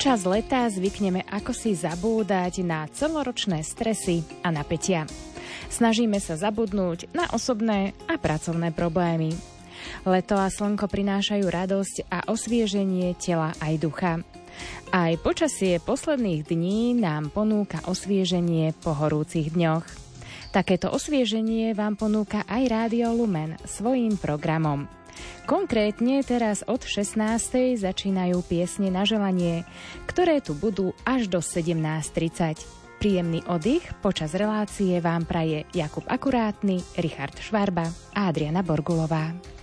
Počas leta zvykneme ako si zabúdať na celoročné stresy a napätia. Snažíme sa zabudnúť na osobné a pracovné problémy. Leto a slnko prinášajú radosť a osvieženie tela aj ducha. Aj počasie posledných dní nám ponúka osvieženie po horúcich dňoch. Takéto osvieženie vám ponúka aj Rádio Lumen svojím programom – Konkrétne teraz od 16. začínajú piesne na želanie, ktoré tu budú až do 17.30. Príjemný oddych počas relácie vám praje Jakub Akurátny, Richard Švarba a Adriana Borgulová.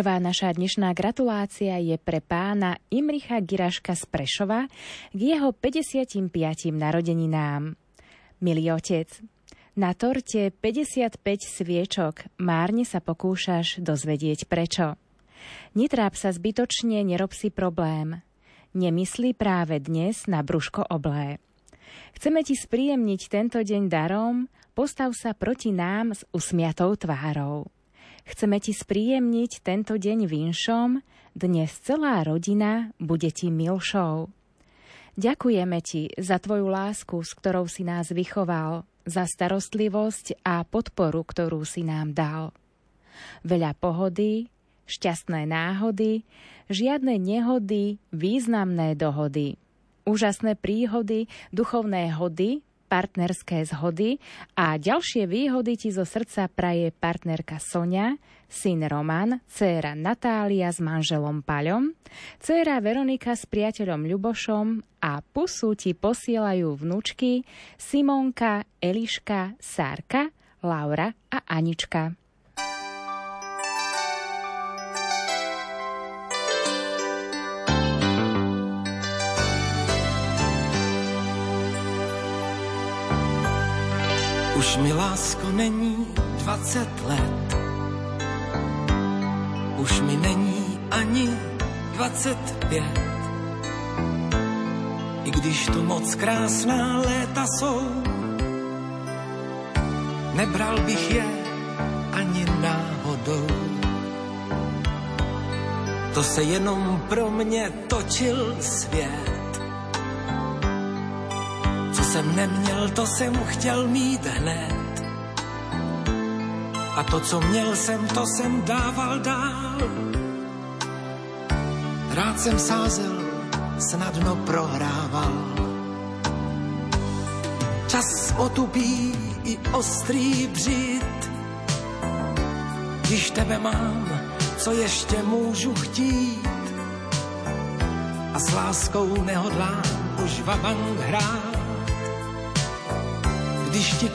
Prvá naša dnešná gratulácia je pre pána Imricha Giraška z Prešova k jeho 55. narodeninám. Milý otec, na torte 55 sviečok márne sa pokúšaš dozvedieť prečo. Netráp sa zbytočne, nerob si problém. Nemyslí práve dnes na brúško oblé. Chceme ti spríjemniť tento deň darom, postav sa proti nám s usmiatou tvárou. Chceme ti spríjemniť tento deň vinšom, dnes celá rodina bude ti milšou. Ďakujeme ti za tvoju lásku, s ktorou si nás vychoval, za starostlivosť a podporu, ktorú si nám dal. Veľa pohody, šťastné náhody, žiadne nehody, významné dohody. Úžasné príhody, duchovné hody, partnerské zhody a ďalšie výhody ti zo srdca praje partnerka Sonia, syn Roman, dcéra Natália s manželom Paľom, dcéra Veronika s priateľom Ľubošom a pusu ti posielajú vnúčky Simonka, Eliška, Sárka, Laura a Anička. Už mi lásko není 20 let, už mi není ani 25. I když tu moc krásná léta jsou, nebral bych je ani náhodou. To se jenom pro mě točil svět. Jsem neměl, to jsem chtěl mít hned. A to, co měl jsem, to jsem dával dál. Rád jsem sázel, snadno prohrával. Čas otupí i ostrý břit. Když tebe mám, co ještě můžu chtít? A s láskou nehodlám už vabank hrát.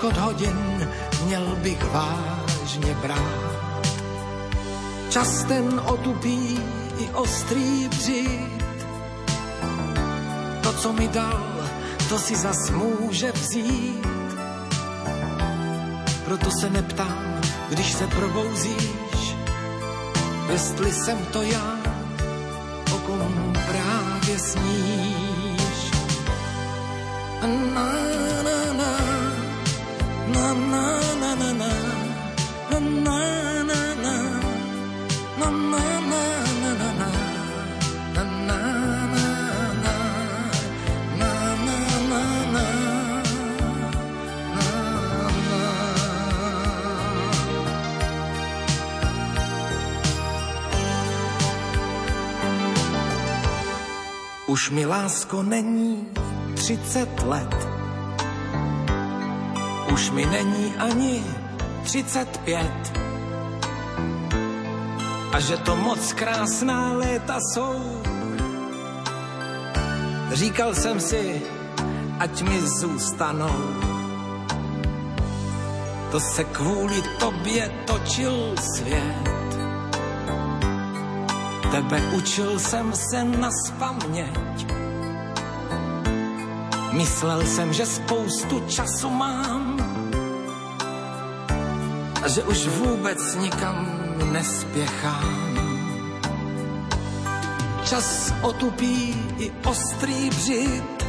Kod hodin měl bych vážně brát. Čas ten otupí i ostrý břit. To, co mi dal, to si zas může vzít. Proto se neptám, když se probouzíš, jestli jsem to já, o kom právě sníš. Už mi lásko není 30 let. Už mi není ani 35. A že to moc krásná léta jsou. Říkal jsem si, ať mi zůstanou. To se kvůli tobě točil svět. Tebe učil jsem se na spaměť. Myslel jsem, že spoustu času mám a že už vůbec nikam nespěchám. Čas otupí i ostrý břit,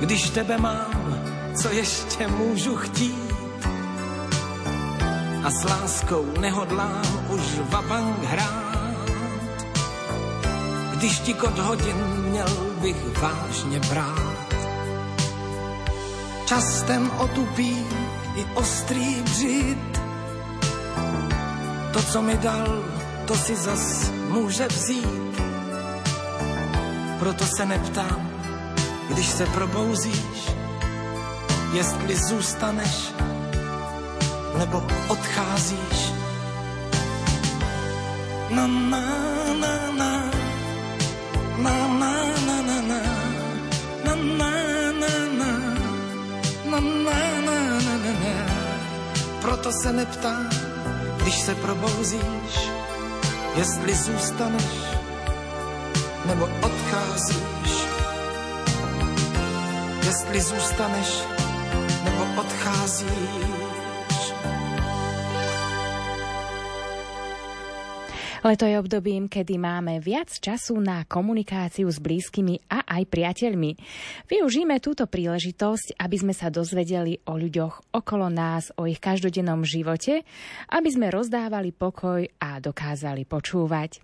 když tebe mám, co ještě můžu chtít. A s láskou nehodlám už vabank hrát. Když ti kod hodin měl bych vážně brát. Čas ten otupí i ostrý břit. To, co mi dal, to si zas může vzít. Proto se neptám, když se probouzíš, jestli zůstaneš nebo odcházíš. Na, na, Proto se neptám, když se probouzíš, jestli zůstaneš nebo odcházíš. Jestli zůstaneš nebo odcházíš. Leto je obdobím, kedy máme viac času na komunikáciu s blízkymi a aj priateľmi. Využíme túto príležitosť, aby sme sa dozvedeli o ľuďoch okolo nás, o ich každodennom živote, aby sme rozdávali pokoj a dokázali počúvať.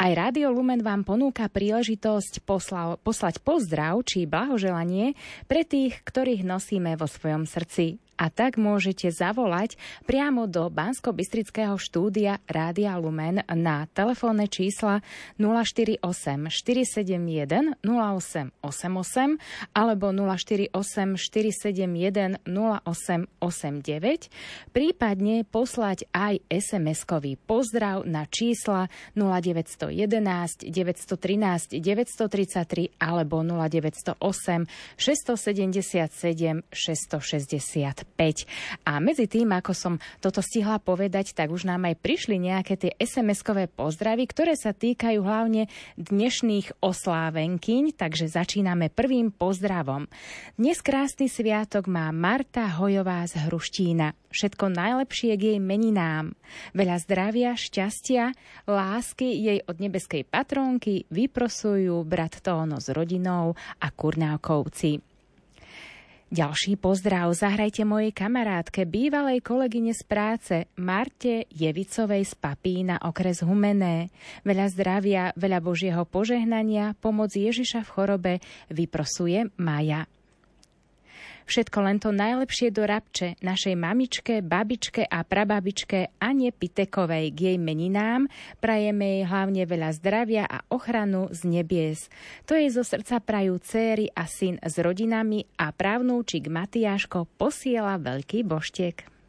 Aj Rádio Lumen vám ponúka príležitosť posla- poslať pozdrav či blahoželanie pre tých, ktorých nosíme vo svojom srdci. A tak môžete zavolať priamo do Bansko-Bystrického štúdia Rádia Lumen na telefónne čísla 048 471 0888 alebo 048 471 0889, prípadne poslať aj SMS-kový pozdrav na čísla 09 0911 913 933 alebo 0908 677 665. A medzi tým, ako som toto stihla povedať, tak už nám aj prišli nejaké tie SMS-kové pozdravy, ktoré sa týkajú hlavne dnešných oslávenkyň, takže začíname prvým pozdravom. Dnes krásny sviatok má Marta Hojová z Hruštína. Všetko najlepšie k jej meninám. Veľa zdravia, šťastia, lásky jej od nebeskej patrónky vyprosujú brat Tóno s rodinou a Kurnávkovci. Ďalší pozdrav zahrajte mojej kamarátke, bývalej kolegyne z práce, Marte Jevicovej z Papína, okres Humené. Veľa zdravia, veľa Božieho požehnania, pomoc Ježiša v chorobe vyprosuje Maja. Všetko len to najlepšie do Rabče, našej mamičke, babičke a prababičke Ane Pitekovej k jej meninám. Prajeme jej hlavne veľa zdravia a ochranu z nebies. To jej zo srdca prajú céry a syn s rodinami a právnúčik Matiáško posiela veľký boštiek.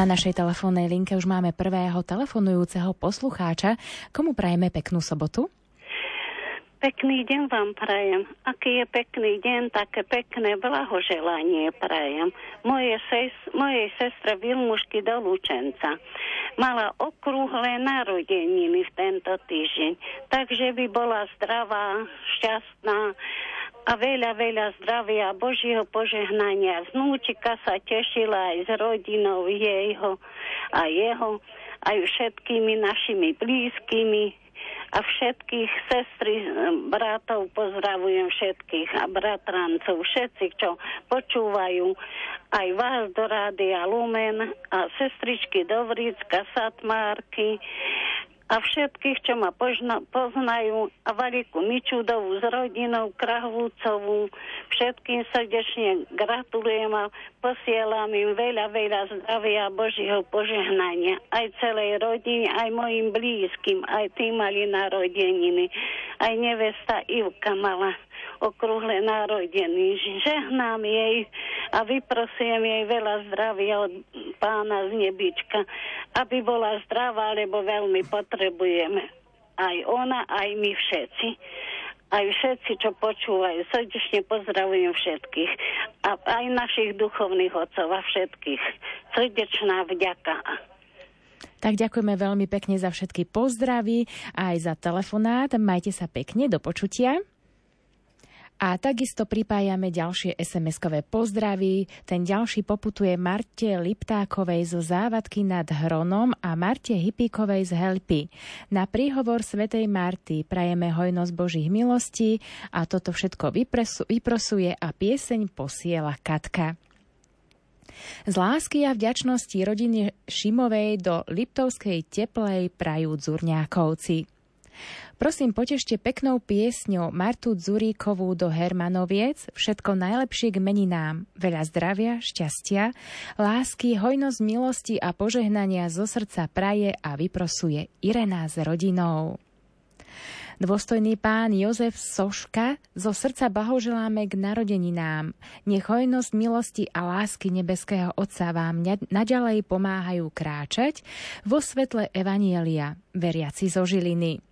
Na našej telefónnej linke už máme prvého telefonujúceho poslucháča. Komu prajeme peknú sobotu? Pekný deň vám prajem. Aký je pekný deň, také pekné blahoželanie prajem. Moje ses, mojej sestre Vilmušky do Lučenca. Mala okrúhle narodeniny v tento týždeň, takže by bola zdravá, šťastná a veľa, veľa zdravia a Božieho požehnania. Vnúčika sa tešila aj s rodinou jeho a jeho, aj všetkými našimi blízkymi a všetkých sestry, bratov pozdravujem všetkých a bratrancov, všetci, čo počúvajú aj vás do Rádia Lumen a sestričky Dovricka, Satmárky, a všetkých, čo ma požna, poznajú a Valiku Mičudovú s rodinou Krahvúcovú. Všetkým srdečne gratulujem a posielam im veľa, veľa zdravia a Božieho požehnania. Aj celej rodine, aj mojim blízkym, aj tým mali narodeniny. Aj nevesta Ivka mala okrúhle narodení. Žehnám jej a vyprosujem jej veľa zdravia od pána z nebička, aby bola zdravá, lebo veľmi potrebujeme. Aj ona, aj my všetci. Aj všetci, čo počúvajú, srdečne pozdravujem všetkých. A aj našich duchovných otcov a všetkých. Srdečná vďaka. Tak ďakujeme veľmi pekne za všetky pozdravy aj za telefonát. Majte sa pekne, do počutia. A takisto pripájame ďalšie SMS-kové pozdravy. Ten ďalší poputuje Marte Liptákovej zo Závadky nad Hronom a Marte Hypíkovej z Helpy. Na príhovor Svetej Marty prajeme hojnosť Božích milostí a toto všetko vyprosuje a pieseň posiela Katka. Z lásky a vďačnosti rodiny Šimovej do Liptovskej teplej prajú Dzurňákovci. Prosím, potešte peknou piesňou Martu Zuríkovú do Hermanoviec, všetko najlepšie k meninám, veľa zdravia, šťastia, lásky, hojnosť milosti a požehnania zo srdca praje a vyprosuje Irená s rodinou. Dôstojný pán Jozef Soška, zo srdca blahoželáme k narodeninám. Nech hojnosť milosti a lásky nebeského Otca vám naďalej pomáhajú kráčať vo svetle Evanielia, veriaci zo Žiliny.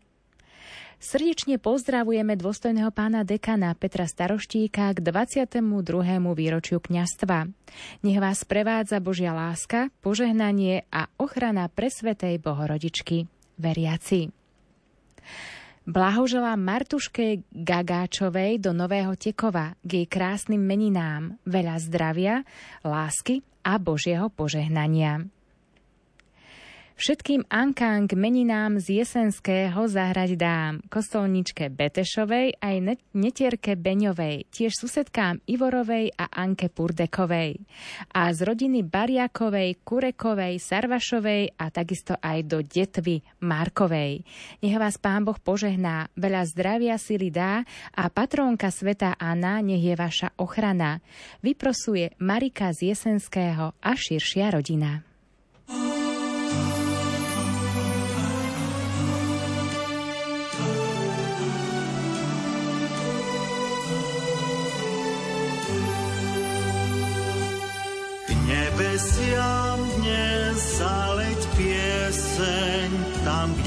Srdečne pozdravujeme dôstojného pána dekana Petra Staroštíka k 22. výročiu kňastva. Nech vás prevádza Božia láska, požehnanie a ochrana presvetej Bohorodičky. Veriaci. Blahoželám Martuške Gagáčovej do Nového Tekova k jej krásnym meninám, veľa zdravia, lásky a Božieho požehnania. Všetkým Ankang meninám z Jesenského zahrať dám, kostolničke Betešovej aj netierke Beňovej, tiež susedkám Ivorovej a Anke Purdekovej. A z rodiny Bariakovej, Kurekovej, Sarvašovej a takisto aj do detvy Markovej. Nech vás Pán Boh požehná, veľa zdravia sily dá a patrónka sveta Anna nech je vaša ochrana. Vyprosuje Marika z Jesenského a širšia rodina.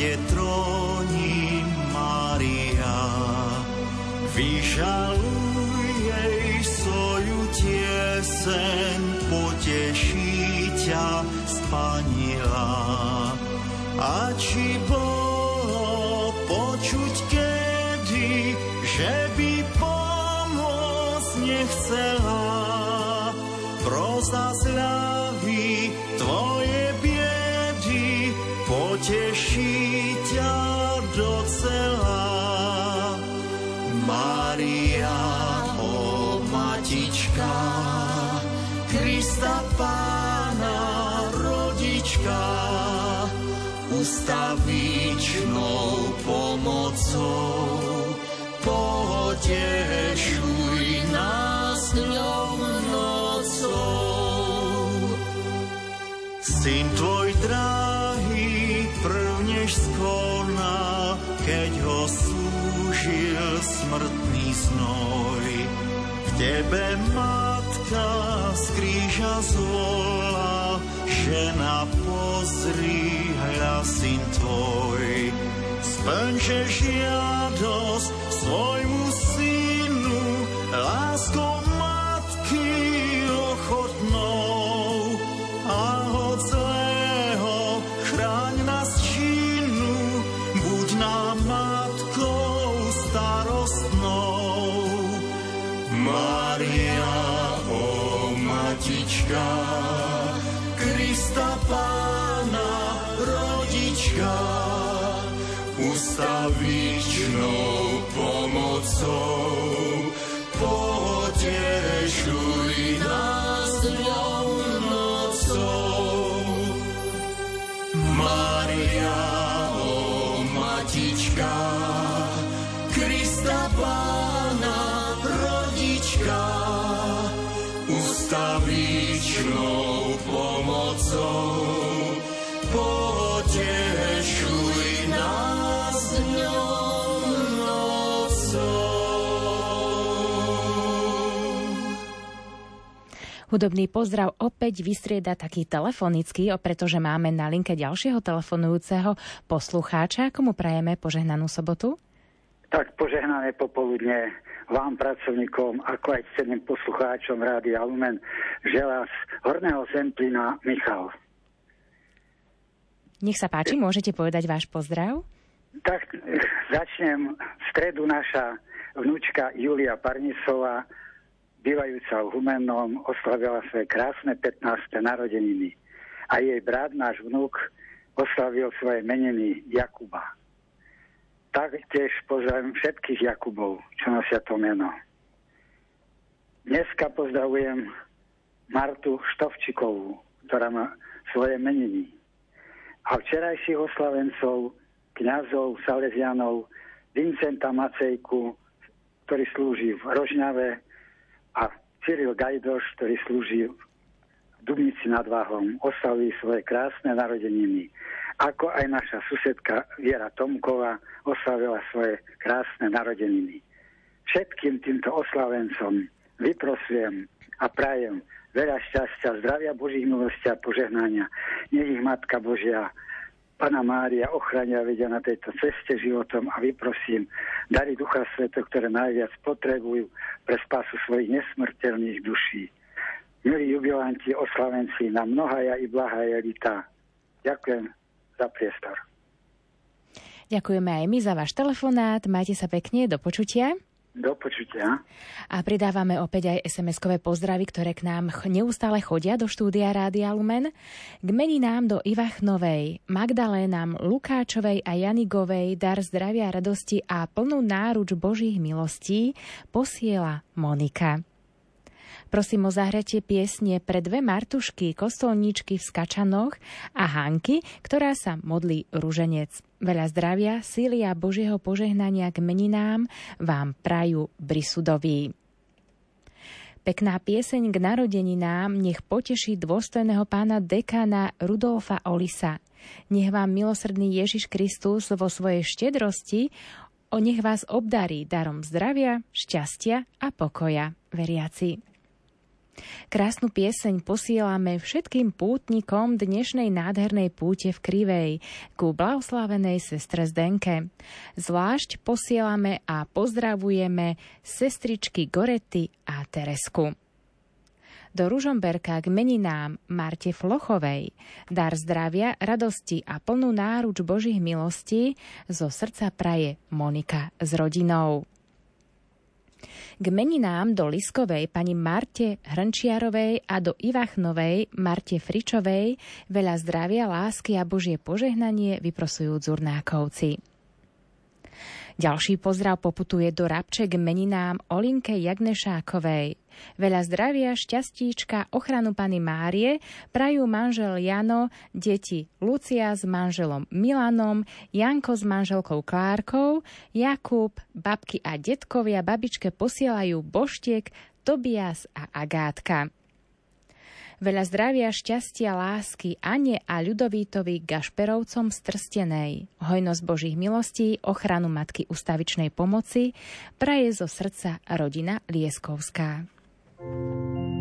Kde tróni Mária. Vyžaluj jej svoju tieseň, poteší ťa spanila. A či bolo počuť kedy, že by pomôcť nechcela, proza sľavy ustavičnou pomocou potešuj nás ňou Syn tvoj drahý prvnež skona, keď ho slúžil smrtný znoj. K tebe matka z kríža zvolá, že žena, pozri, hľa syn tvoj. Splňže žiadosť svojmu synu, láskou Hudobný pozdrav opäť vystrieda taký telefonický, pretože máme na linke ďalšieho telefonujúceho poslucháča, komu prajeme požehnanú sobotu. Tak požehnané popoludne vám, pracovníkom, ako aj ceným poslucháčom Rádia Lumen, želá z Horného Zemplína Michal. Nech sa páči, môžete povedať váš pozdrav? Tak eh, začnem. V stredu naša vnúčka Julia Parnisová, bývajúca v Humennom, oslavila svoje krásne 15. narodeniny. A jej brat, náš vnúk, oslavil svoje meniny Jakuba. Tak tiež pozdravím všetkých Jakubov, čo nosia to meno. Dneska pozdravujem Martu Štovčikovú, ktorá má svoje meniny. A včerajších oslavencov, kňazov, Salesianov, Vincenta Macejku, ktorý slúži v Rožňave Cyril Gajdoš, ktorý slúži v Dubnici nad Váhom, oslaví svoje krásne narodeniny ako aj naša susedka Viera Tomková oslavila svoje krásne narodeniny. Všetkým týmto oslavencom vyprosujem a prajem veľa šťastia, zdravia Božích milosti a požehnania. Nech ich Matka Božia, Pana Mária ochrania vedia na tejto ceste životom a vyprosím dary Ducha Sveto, ktoré najviac potrebujú pre spásu svojich nesmrteľných duší. Milí jubilanti, oslavenci, na mnohaja i blahaja lita. Ďakujem za priestor. Ďakujeme aj my za váš telefonát. Majte sa pekne, do počutia. Do počutia. A pridávame opäť aj SMS-kové pozdravy, ktoré k nám neustále chodia do štúdia Rádia Lumen. K meninám do Ivachnovej, Magdalénam, Lukáčovej a Janigovej dar zdravia, radosti a plnú náruč Božích milostí posiela Monika. Prosím o zahratie piesne pre dve Martušky, kostolníčky v Skačanoch a Hanky, ktorá sa modlí ruženec. Veľa zdravia, síly a Božieho požehnania k meninám vám prajú Brisudoví. Pekná pieseň k narodeninám nech poteší dôstojného pána dekána Rudolfa Olisa. Nech vám milosrdný Ježiš Kristus vo svojej štedrosti o nech vás obdarí darom zdravia, šťastia a pokoja, veriaci. Krásnu pieseň posielame všetkým pútnikom dnešnej nádhernej púte v Krivej ku blahoslavenej sestre Zdenke. Zvlášť posielame a pozdravujeme sestričky Gorety a Teresku do Ružomberka k meninám Marte Flochovej. Dar zdravia, radosti a plnú náruč Božích milostí zo srdca praje Monika s rodinou. K meninám do Liskovej pani Marte Hrnčiarovej a do Ivachnovej Marte Fričovej veľa zdravia, lásky a Božie požehnanie vyprosujú Zurnákovci. Ďalší pozdrav poputuje do Rabček meninám Olinke Jagnešákovej. Veľa zdravia, šťastíčka, ochranu pani Márie prajú manžel Jano, deti Lucia s manželom Milanom, Janko s manželkou Klárkou, Jakub, babky a detkovia babičke posielajú Boštiek, Tobias a Agátka. Veľa zdravia, šťastia, lásky Ane a Ľudovítovi Gašperovcom z Trstenej. Hojnosť Božích milostí, ochranu Matky ustavičnej pomoci praje zo srdca rodina Lieskovská. thank you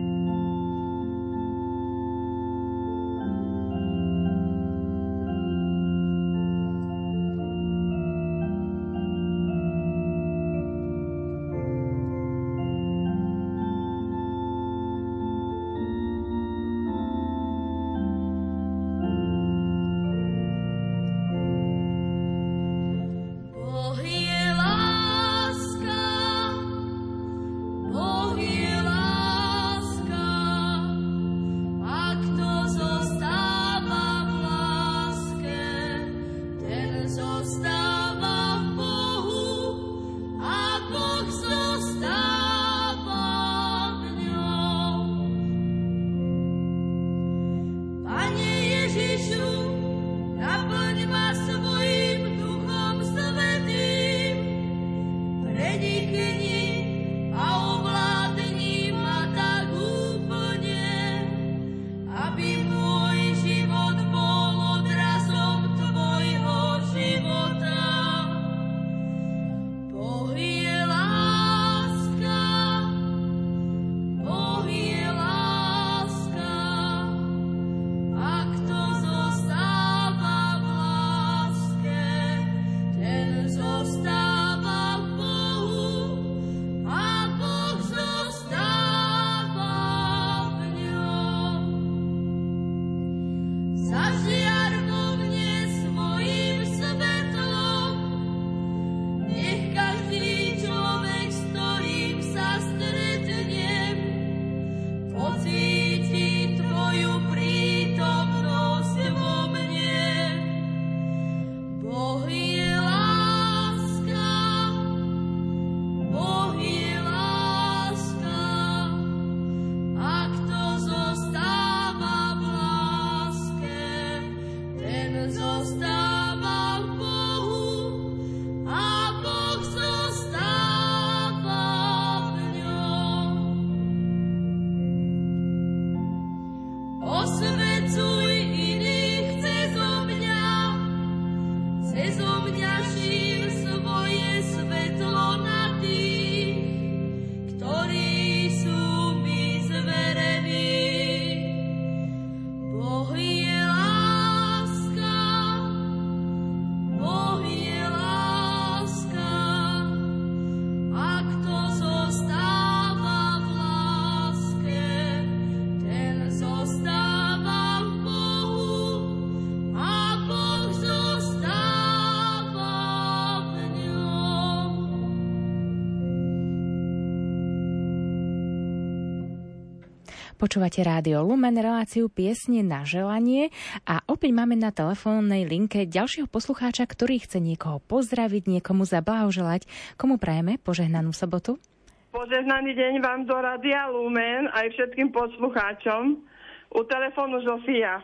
Počúvate rádio Lumen, reláciu piesne na želanie a opäť máme na telefónnej linke ďalšieho poslucháča, ktorý chce niekoho pozdraviť, niekomu zablahoželať. Komu prajeme požehnanú sobotu? Požehnaný deň vám do Radia Lumen aj všetkým poslucháčom. U telefónu Zofia.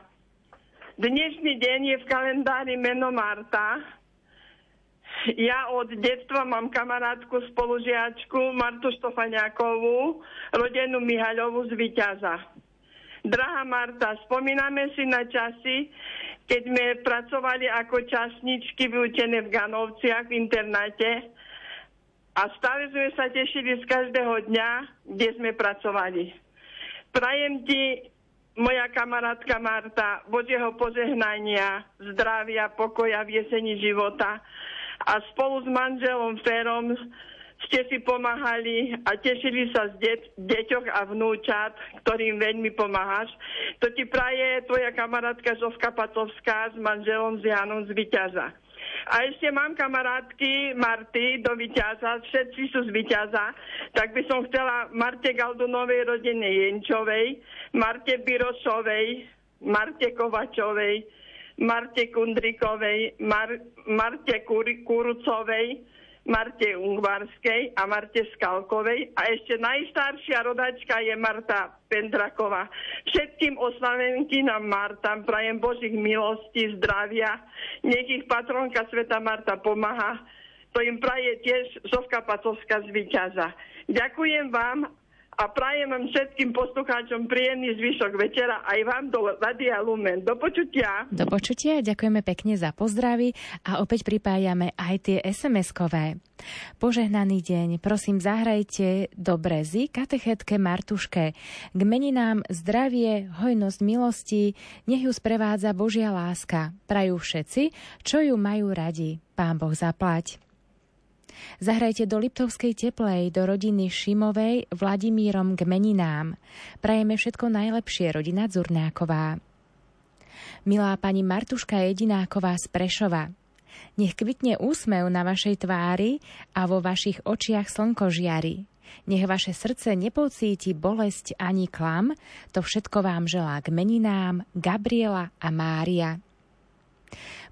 Dnešný deň je v kalendári meno Marta. Ja od detstva mám kamarátku, spolužiačku Martu Štofaniakovú, rodenú Mihaľovú z Vyťaza. Drahá Marta, spomíname si na časy, keď sme pracovali ako časničky vyučené v Ganovciach v internáte a stále sme sa tešili z každého dňa, kde sme pracovali. Prajem ti, moja kamarátka Marta, Božieho požehnania, zdravia, pokoja v jeseni života a spolu s manželom Ferom ste si pomáhali a tešili sa z det- deťoch a vnúčat, ktorým veľmi pomáhaš. To ti praje tvoja kamarátka Zovka Pacovská s manželom z Janom z Vyťaza. A ešte mám kamarátky Marty do Vyťaza, všetci sú z Vyťaza, tak by som chcela Marte Galdunovej rodine Jenčovej, Marte Birošovej, Marte Kovačovej, Marte Kundrikovej, Mar- Marte Kur- Kurucovej, Marte Ungvarskej a Marte Skalkovej a ešte najstaršia rodačka je Marta Pendraková. Všetkým oslavenkinám Martam prajem Božích milostí, zdravia, nech ich patronka Sveta Marta pomáha. To im praje tiež Zovka Pacovská z Vyťaza. Ďakujem vám a prajem vám všetkým poslucháčom príjemný zvyšok večera aj vám do Radia Lumen. Do počutia. Do počutia, ďakujeme pekne za pozdravy a opäť pripájame aj tie SMS-kové. Požehnaný deň, prosím zahrajte do Brezy katechetke Martuške. K meninám zdravie, hojnosť milosti, nech ju sprevádza Božia láska. Prajú všetci, čo ju majú radi. Pán Boh zaplať. Zahrajte do Liptovskej teplej, do rodiny Šimovej Vladimírom k meninám. Prajeme všetko najlepšie, rodina Zurnáková. Milá pani Martuška Jedináková z Prešova, nech kvitne úsmev na vašej tvári a vo vašich očiach slnko žiari. Nech vaše srdce nepocíti bolesť ani klam, to všetko vám želá k meninám Gabriela a Mária.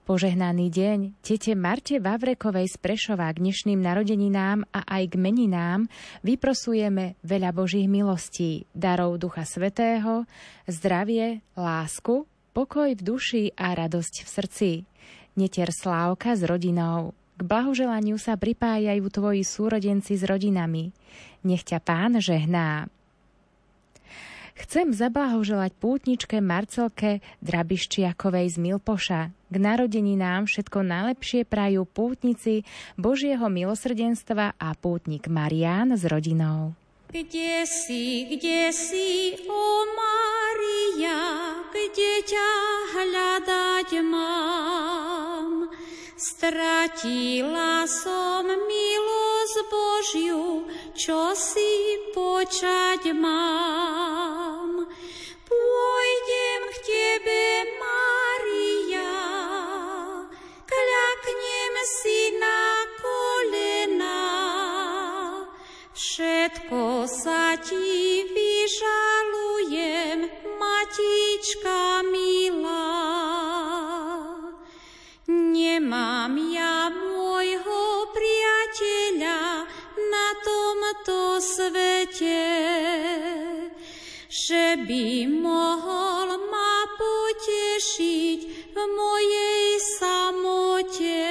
Požehnaný deň tete Marte Vavrekovej z Prešova k dnešným narodeninám a aj k meninám vyprosujeme veľa Božích milostí, darov Ducha Svetého, zdravie, lásku, pokoj v duši a radosť v srdci. Netier Slávka s rodinou. K blahoželaniu sa pripájajú tvoji súrodenci s rodinami. Nech ťa pán žehná. Chcem zablahoželať pútničke Marcelke Drabiščiakovej z Milpoša. K narodeninám všetko najlepšie prajú pútnici Božieho milosrdenstva a pútnik Marián s rodinou. Kde si, kde si, o Maria, kde ťa hľadať mám? Stratila som milosť Božiu, čo si počať mám. Pôjdem k Tebe, Maria, kľaknem si na kolena. Všetko sa Ti vyžalujem, Matička milá. Nemám ja môjho priateľa na tomto svete, že by mohol ma potešiť v mojej samote.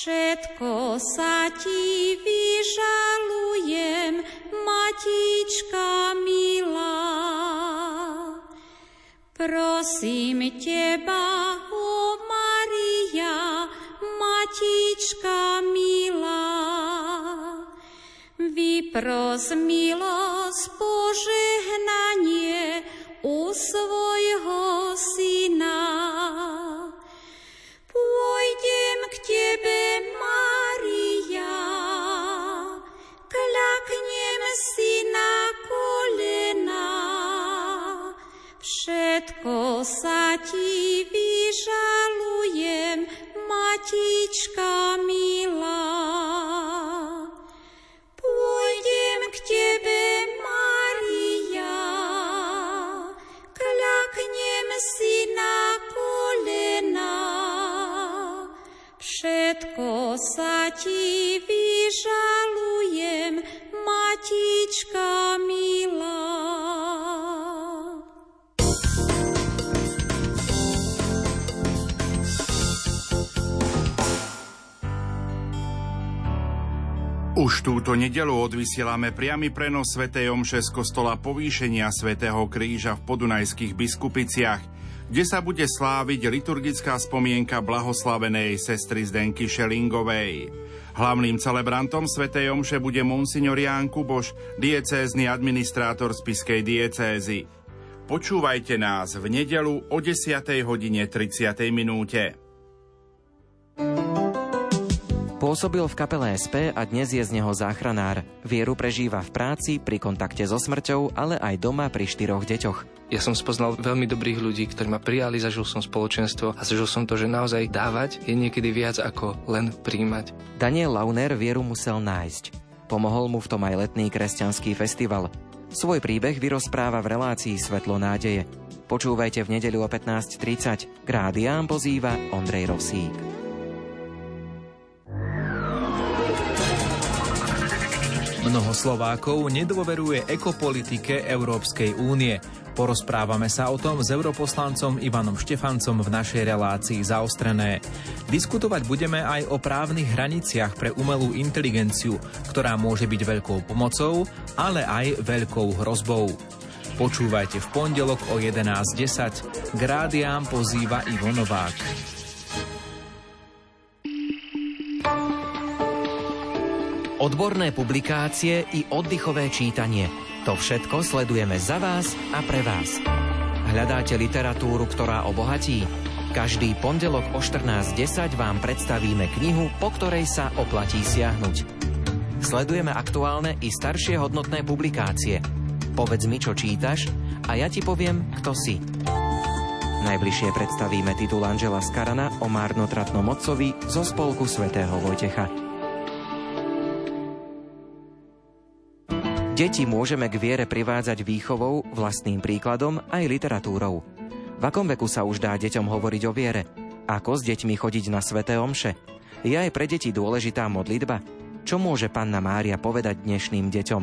Všetko sa ti vyžalujem, Matička milá. Prosím teba, o Maria, Matička milá. Vypros milosť požehnanie u svojho syna. K tebe, Maria, klaknem si na kolena. Všetko sa ti vyžalujem, matička milá. Sa ti vyžalujem, matička milá. Už túto nedelu odvysielame priamy prenos Sv. Omše z kostola povýšenia svätého Kríža v podunajských biskupiciach, kde sa bude sláviť liturgická spomienka blahoslavenej sestry Zdenky Šelingovej. Hlavným celebrantom Sv. Omše bude monsignor Ján Kuboš, diecézny administrátor spiskej diecézy. Počúvajte nás v nedelu o 10. hodine 30. minúte. Pôsobil v kapele SP a dnes je z neho záchranár. Vieru prežíva v práci, pri kontakte so smrťou, ale aj doma pri štyroch deťoch. Ja som spoznal veľmi dobrých ľudí, ktorí ma prijali, zažil som spoločenstvo a zažil som to, že naozaj dávať je niekedy viac ako len príjmať. Daniel Launer vieru musel nájsť. Pomohol mu v tom aj letný kresťanský festival. Svoj príbeh vyrozpráva v relácii Svetlo nádeje. Počúvajte v nedeľu o 15.30. K rádiám pozýva Ondrej Rosík. Mnoho Slovákov nedôveruje ekopolitike Európskej únie. Porozprávame sa o tom s europoslancom Ivanom Štefancom v našej relácii zaostrené. Diskutovať budeme aj o právnych hraniciach pre umelú inteligenciu, ktorá môže byť veľkou pomocou, ale aj veľkou hrozbou. Počúvajte v pondelok o 11.10. K pozýva Ivo Novák. Odborné publikácie i oddychové čítanie. To všetko sledujeme za vás a pre vás. Hľadáte literatúru, ktorá obohatí? Každý pondelok o 14.10 vám predstavíme knihu, po ktorej sa oplatí siahnuť. Sledujeme aktuálne i staršie hodnotné publikácie. Povedz mi, čo čítaš a ja ti poviem, kto si. Najbližšie predstavíme titul Angela Skarana o márnotratnom otcovi zo spolku svätého Vojtecha. Deti môžeme k viere privádzať výchovou, vlastným príkladom aj literatúrou. V akom veku sa už dá deťom hovoriť o viere? Ako s deťmi chodiť na sveté omše? Je aj pre deti dôležitá modlitba? Čo môže panna Mária povedať dnešným deťom?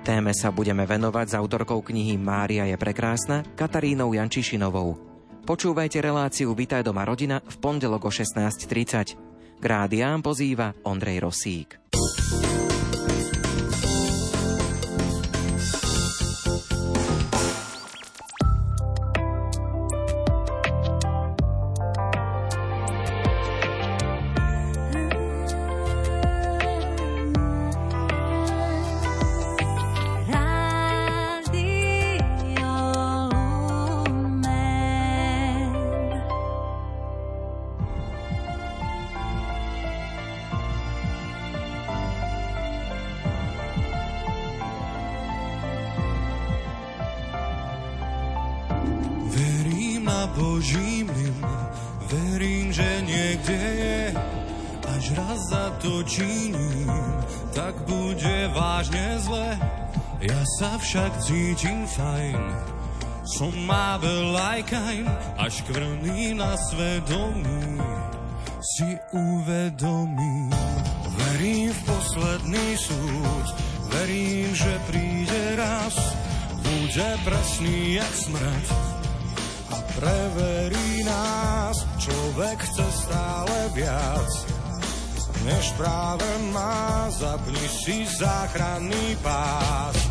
Téme sa budeme venovať s autorkou knihy Mária je prekrásna Katarínou Jančišinovou. Počúvajte reláciu Vitaj doma rodina v pondelok o 16.30. K rádiám pozýva Ondrej Rosík. Cítim fajn. Som Mabel Lajkajn, až krvný na svedomí si uvedomím. Verím v posledný súd, verím, že príde raz, bude presný jak smrť a preverí nás. Človek chce stále viac, než práve má, zapni si záchranný pás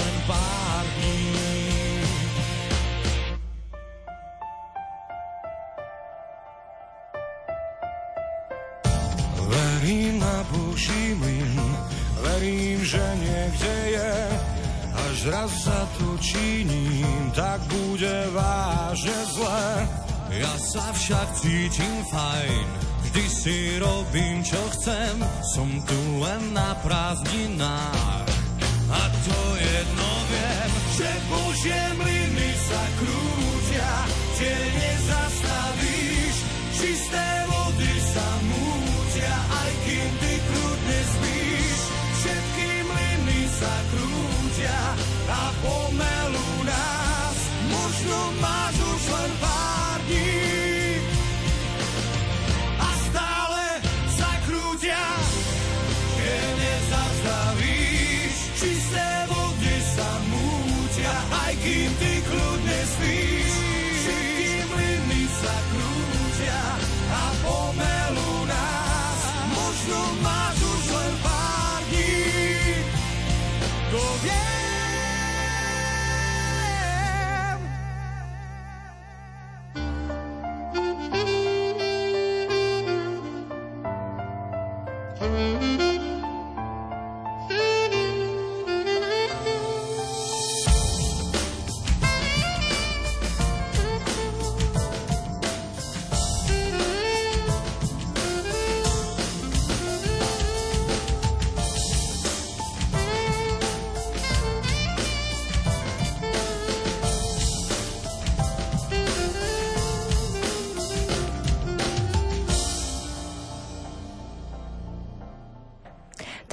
len pár dní. Verím na Boží mlyn, verím, že niekde je Až raz za to činím, tak bude vážne zle. Ja sa však cítim fajn, vždy si robím, čo chcem, som tu len na prázdninách. A to jedno viem, že Božie mlyny sa krútia, tie nezastavíš, čisté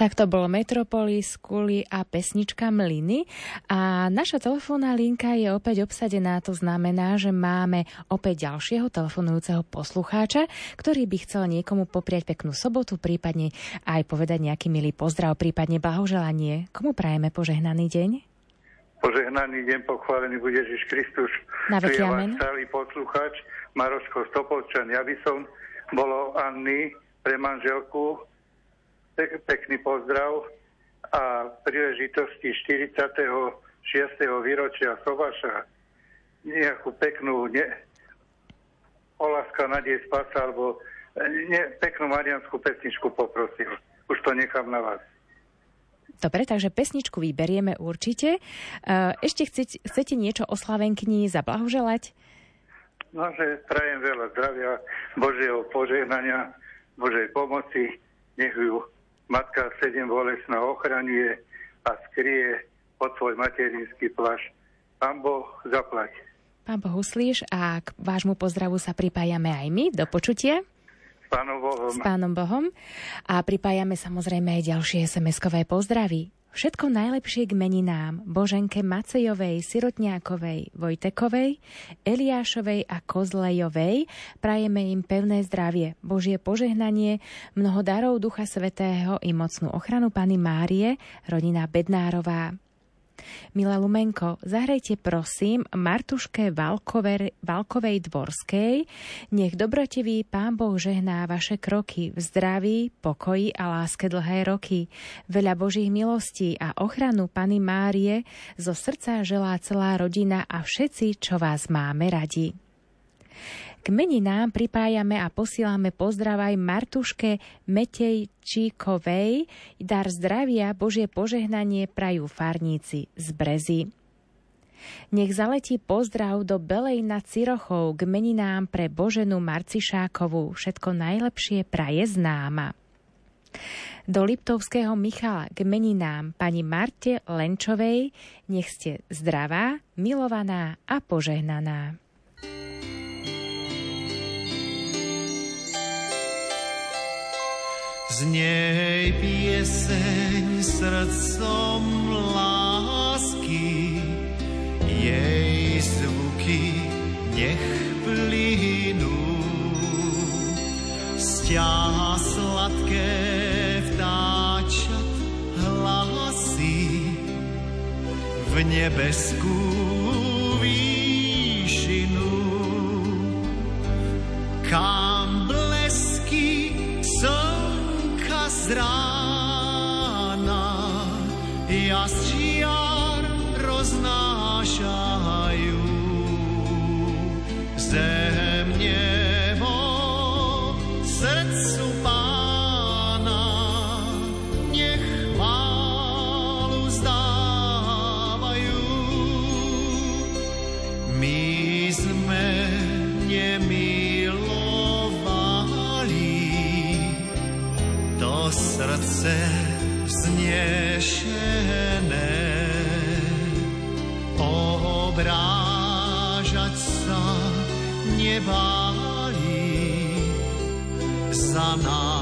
Tak to bolo Metropolis, Kuli a pesnička Mliny. A naša telefónna linka je opäť obsadená, to znamená, že máme opäť ďalšieho telefonujúceho poslucháča, ktorý by chcel niekomu popriať peknú sobotu, prípadne aj povedať nejaký milý pozdrav, prípadne blahoželanie. Komu prajeme požehnaný deň? Požehnaný deň, pochválený bude Ježiš Kristus. Na veky amen. stály poslucháč Maroško Stopolčan. Ja by som bolo Anny pre manželku pek, pekný pozdrav a príležitosti 46. výročia Sobaša nejakú peknú ne, Olaska Nadej Spasa alebo ne, peknú marianskú pesničku poprosil. Už to nechám na vás. Dobre, takže pesničku vyberieme určite. E, Ešte chcete, chcete niečo o Slavenkni zablahoželať? No, že prajem veľa zdravia, Božieho požehnania, Božej pomoci, nech ju Matka sedem bolesná ochraňuje a skrie pod svoj materinský plaš. Pán Boh zaplať. Pán Boh uslíš a k vášmu pozdravu sa pripájame aj my. Do počutia. S Pánom Bohom. S Pánom Bohom. A pripájame samozrejme aj ďalšie SMS-kové pozdravy. Všetko najlepšie k meninám Boženke Macejovej, Sirotňákovej, Vojtekovej, Eliášovej a Kozlejovej. Prajeme im pevné zdravie, Božie požehnanie, mnoho darov Ducha Svetého i mocnú ochranu Pany Márie, rodina Bednárová. Milá Lumenko, zahrajte prosím Martuške Valkover, Valkovej Dvorskej. Nech dobrotivý Pán Boh žehná vaše kroky v zdraví, pokoji a láske dlhé roky. Veľa Božích milostí a ochranu Pany Márie zo srdca želá celá rodina a všetci, čo vás máme radi. K meninám pripájame a posílame pozdrav aj Martuške Metejčíkovej. Dar zdravia, Božie požehnanie prajú farníci z Brezy. Nech zaletí pozdrav do Belej nad Cirochou k meninám pre Boženu Marcišákovú. Všetko najlepšie praje známa. Do Liptovského Michala k meninám pani Marte Lenčovej nech ste zdravá, milovaná a požehnaná. Z nej pieseň srdcom lásky, jej zvuky nech plynú. Sťaha sladké vtáčat hlasy v nebeskú výšinu. Kam z rána jastriar roznášajú. Zem srdce vznešené. Obrážať sa nebáli za nás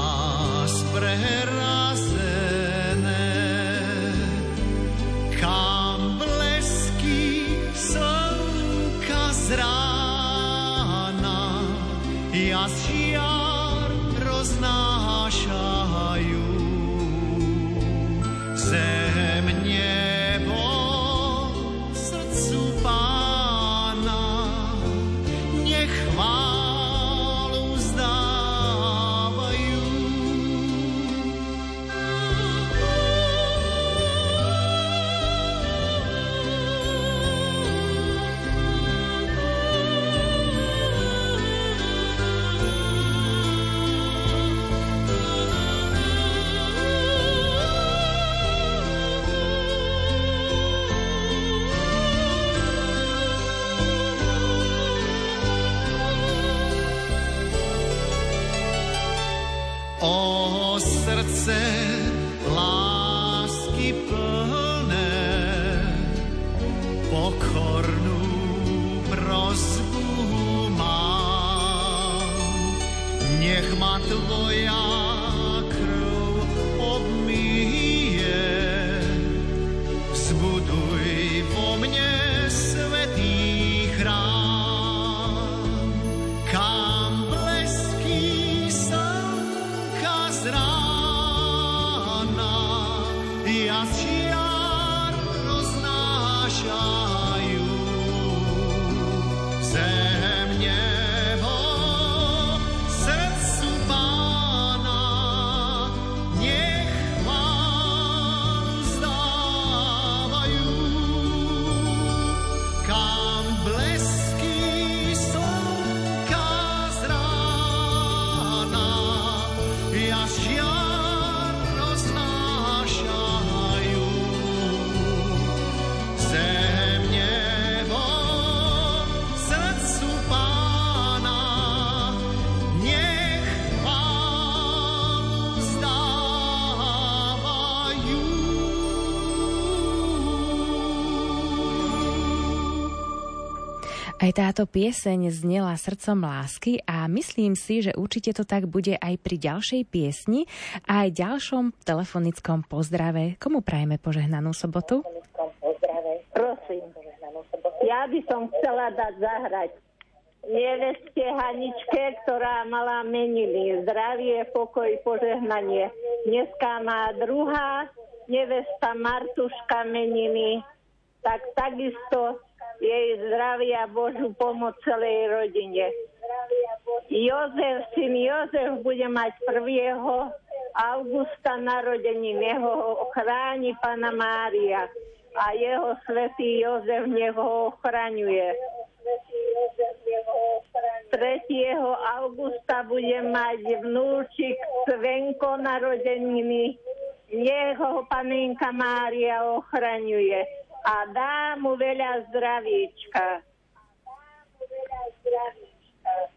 Nech ma tvoja Aj táto pieseň znela srdcom lásky a myslím si, že určite to tak bude aj pri ďalšej piesni a aj ďalšom telefonickom pozdrave. Komu prajeme požehnanú sobotu? Prosím. Ja by som chcela dať zahrať neveste Haničke, ktorá mala meniny. Zdravie, pokoj, požehnanie. Dneska má druhá nevesta Martuška meniny. Tak takisto jej zdravia Božú pomoc celej rodine. Jozef, syn Jozef bude mať 1. augusta narodení, neho chráni Pana Mária a jeho svätý Jozef nech ho ochraňuje. 3. augusta bude mať vnúčik Svenko narodeniny, nech ho Panenka Mária ochraňuje a dá mu veľa zdravíčka.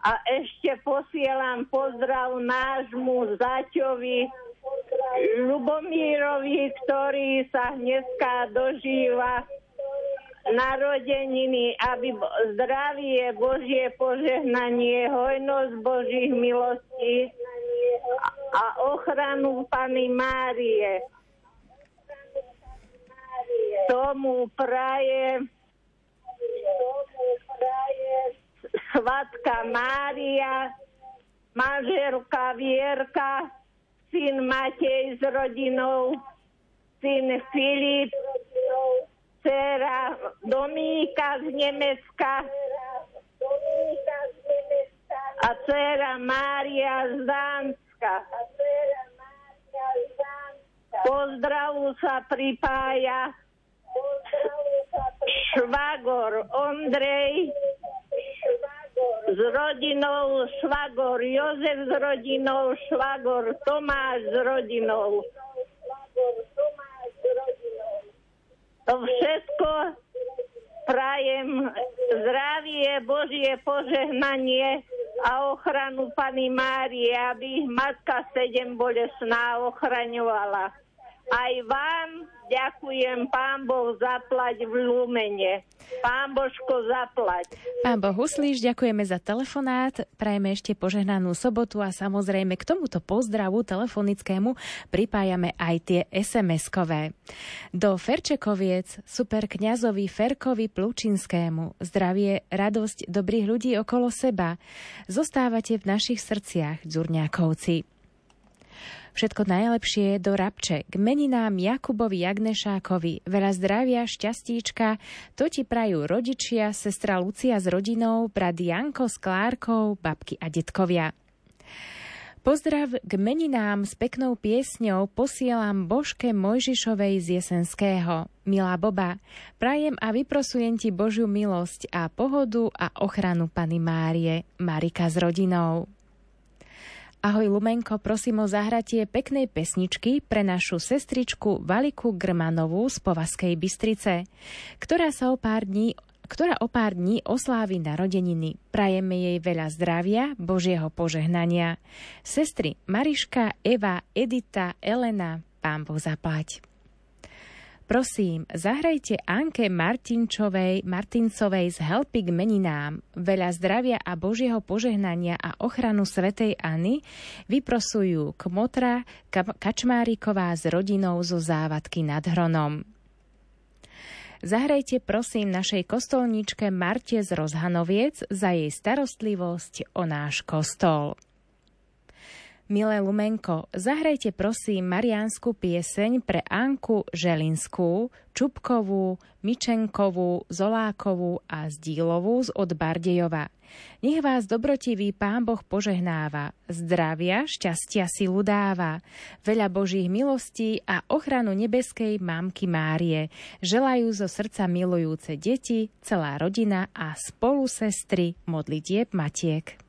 A ešte posielam pozdrav nášmu zaťovi Lubomírovi, ktorý sa dneska dožíva narodeniny, aby zdravie, Božie požehnanie, hojnosť Božích milostí a ochranu Pany Márie. Tomu praje Svatka Mária, manželka Vierka, syn Matej s rodinou, syn Filip, dcera Domíka z Nemecka a dcera Mária z Dánska. Pozdravu sa pripája švagor Ondrej s rodinou švagor Jozef s rodinou, švagor Tomáš s rodinou. To všetko prajem zdravie, Božie požehnanie a ochranu Pani Márie, aby Matka sedem bolesná ochraňovala. Aj vám ďakujem, Pán Boh zaplať v Lumene. Pán Božko zaplať. Pán Boh Huslíš, ďakujeme za telefonát, prajeme ešte požehnanú sobotu a samozrejme k tomuto pozdravu telefonickému pripájame aj tie SMS-kové. Do Ferčekoviec super kňazovi Ferkovi Plučinskému zdravie, radosť dobrých ľudí okolo seba. Zostávate v našich srdciach, Dzurňákovci. Všetko najlepšie do Rabče, k meninám Jakubovi Jagnešákovi. Veľa zdravia, šťastíčka, to ti prajú rodičia, sestra Lucia s rodinou, brat Janko s Klárkou, babky a detkovia. Pozdrav k meninám s peknou piesňou posielam Božke Mojžišovej z Jesenského. Milá Boba, prajem a vyprosujem ti Božiu milosť a pohodu a ochranu Pany Márie, Marika s rodinou. Ahoj Lumenko, prosím o zahratie peknej pesničky pre našu sestričku Valiku Grmanovú z Povaskej Bystrice, ktorá sa o pár dní ktorá o pár dní oslávi narodeniny. Prajeme jej veľa zdravia, Božieho požehnania. Sestry Mariška, Eva, Edita, Elena, Pán Boh zaplať. Prosím, zahrajte Anke Martinčovej, Martincovej z Helpy k meninám. Veľa zdravia a Božieho požehnania a ochranu SvetejAny vyprosujú Kmotra Kačmáriková s rodinou zo závadky nad Hronom. Zahrajte prosím našej kostolničke Marte z Rozhanoviec za jej starostlivosť o náš kostol. Milé Lumenko, zahrajte prosím mariánsku pieseň pre Anku Želinskú, Čupkovú, Mičenkovú, Zolákovú a Zdílovú z od Bardejova. Nech vás dobrotivý Pán Boh požehnáva, zdravia, šťastia si dáva, veľa Božích milostí a ochranu nebeskej Mámky Márie. Želajú zo srdca milujúce deti, celá rodina a spolu sestry modlitieb Matiek.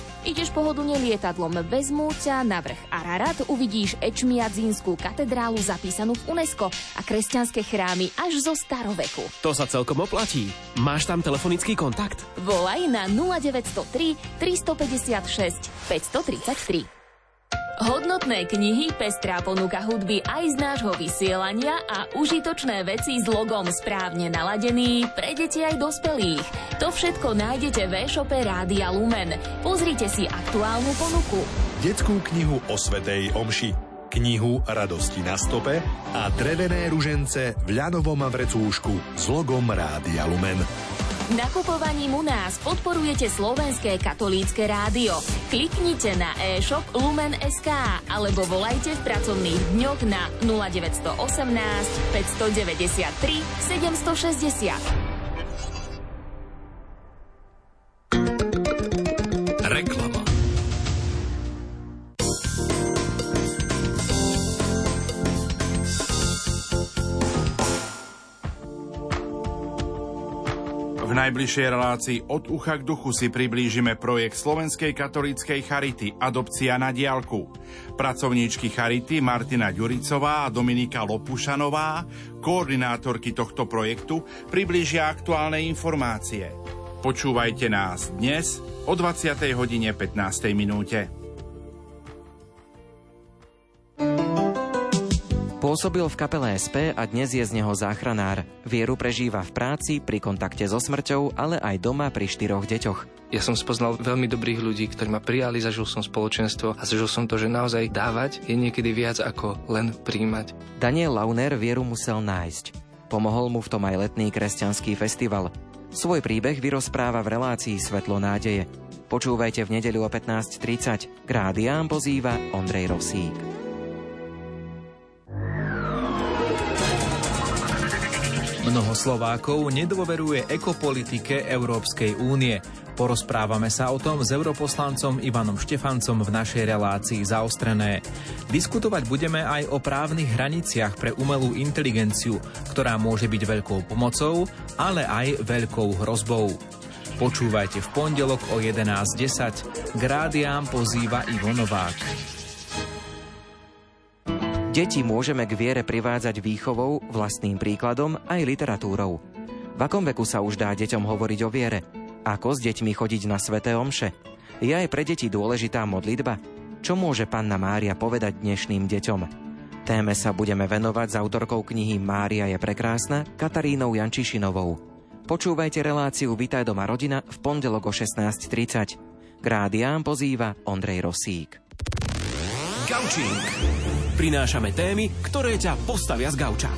Ideš pohodlne lietadlom, vezmú ťa na vrch Ararat, uvidíš Ečmiadzínskú katedrálu zapísanú v UNESCO a kresťanské chrámy až zo staroveku. To sa celkom oplatí. Máš tam telefonický kontakt? Volaj na 0903 356 533. Hodnotné knihy, pestrá ponuka hudby aj z nášho vysielania a užitočné veci s logom správne naladený pre deti aj dospelých. To všetko nájdete v e-shope Rádia Lumen. Pozrite si aktuálnu ponuku. Detskú knihu o Svetej Omši, knihu Radosti na stope a drevené ružence v ľanovom vrecúšku s logom Rádia Lumen. Nakupovaním u nás podporujete slovenské katolícke rádio. Kliknite na e-shop Lumen.sk alebo volajte v pracovných dňoch na 0918 593 760. najbližšej relácii od ucha k duchu si priblížime projekt Slovenskej katolíckej charity Adopcia na diálku. Pracovníčky charity Martina Ďuricová a Dominika Lopušanová, koordinátorky tohto projektu, priblížia aktuálne informácie. Počúvajte nás dnes o 20. hodine 15. minúte. Pôsobil v kapele SP a dnes je z neho záchranár. Vieru prežíva v práci, pri kontakte so smrťou, ale aj doma pri štyroch deťoch. Ja som spoznal veľmi dobrých ľudí, ktorí ma prijali, zažil som spoločenstvo a zažil som to, že naozaj dávať je niekedy viac ako len príjmať. Daniel Launer vieru musel nájsť. Pomohol mu v tom aj letný kresťanský festival. Svoj príbeh vyrozpráva v relácii Svetlo nádeje. Počúvajte v nedeľu o 15.30. K rádiám pozýva Ondrej Rosík. Mnoho Slovákov nedôveruje ekopolitike Európskej únie. Porozprávame sa o tom s europoslancom Ivanom Štefancom v našej relácii zaostrené. Diskutovať budeme aj o právnych hraniciach pre umelú inteligenciu, ktorá môže byť veľkou pomocou, ale aj veľkou hrozbou. Počúvajte v pondelok o 11.10. K pozýva Ivo Novák. Deti môžeme k viere privádzať výchovou, vlastným príkladom aj literatúrou. V akom veku sa už dá deťom hovoriť o viere? Ako s deťmi chodiť na sveté omše? Je aj pre deti dôležitá modlitba? Čo môže panna Mária povedať dnešným deťom? Téme sa budeme venovať s autorkou knihy Mária je prekrásna Katarínou Jančišinovou. Počúvajte reláciu Vitaj doma rodina v pondelok o 16.30. K rádiám pozýva Ondrej Rosík. Gaučing. Prinášame témy, ktoré ťa postavia z gauča.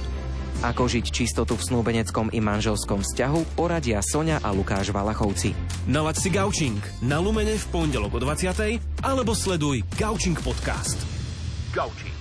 Ako žiť čistotu v snúbeneckom i manželskom vzťahu poradia Sonia a Lukáš Valachovci. Nalaď si Gaučing na Lumene v pondelok o 20. alebo sleduj Gaučing podcast. Gaučing.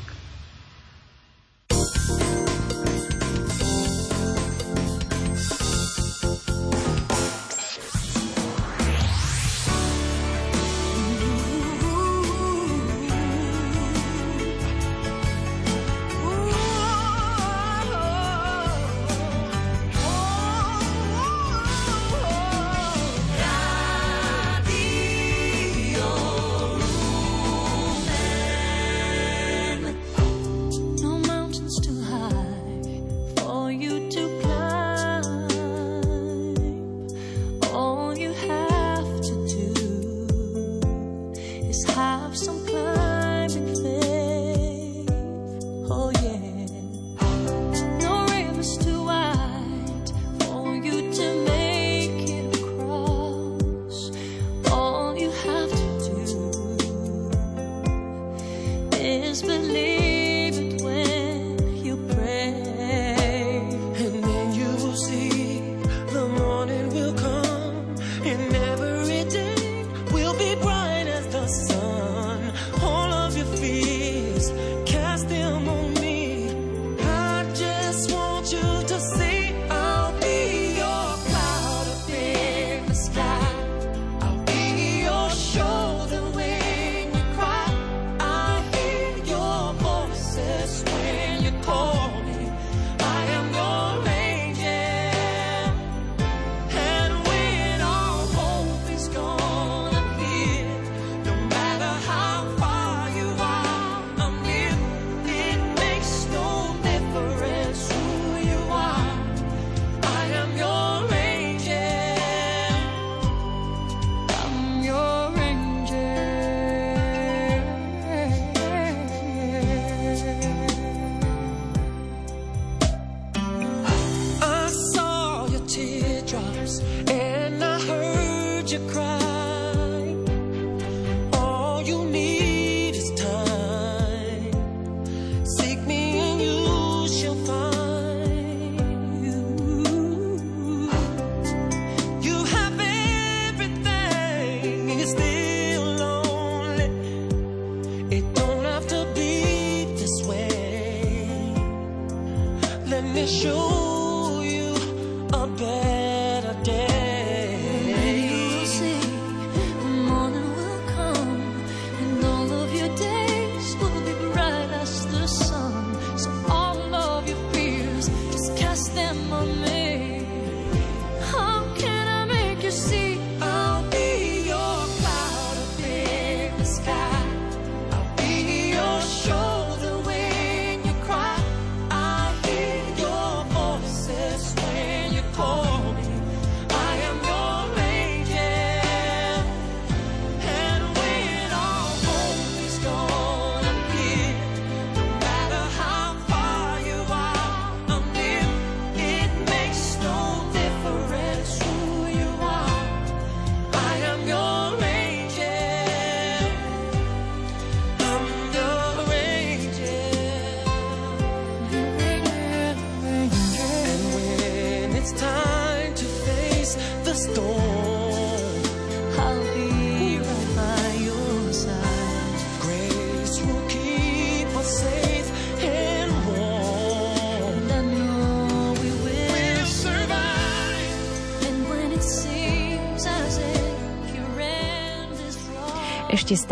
Show.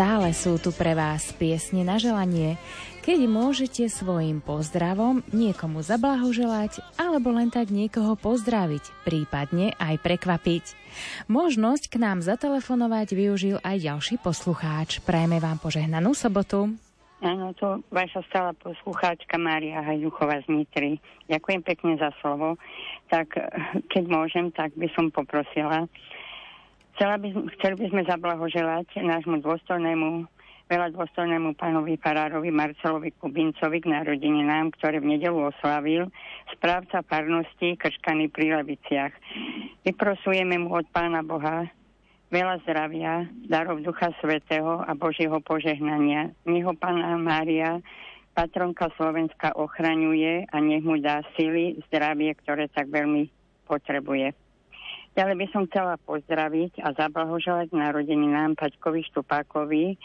Stále sú tu pre vás piesne na želanie, keď môžete svojim pozdravom niekomu zablahoželať alebo len tak niekoho pozdraviť, prípadne aj prekvapiť. Možnosť k nám zatelefonovať využil aj ďalší poslucháč. Prajeme vám požehnanú sobotu. Áno, to vaša stála poslucháčka Mária Hajduchová z Nitry. Ďakujem pekne za slovo. Tak eh, keď môžem, tak by som poprosila. Chcela by, chceli by sme zablahoželať nášmu dôstojnému, veľa dôstojnému pánovi farárovi Marcelovi Kubincovi k narodeninám, ktoré v nedelu oslavil správca farnosti Krškany pri Leviciach. Vyprosujeme mu od pána Boha veľa zdravia, darov Ducha Svetého a Božieho požehnania. Nech ho Pána Mária, patronka Slovenska, ochraňuje a nech mu dá sily, zdravie, ktoré tak veľmi potrebuje. Ďalej by som chcela pozdraviť a zablahoželať narodeninám Paťkovi Štupákovi,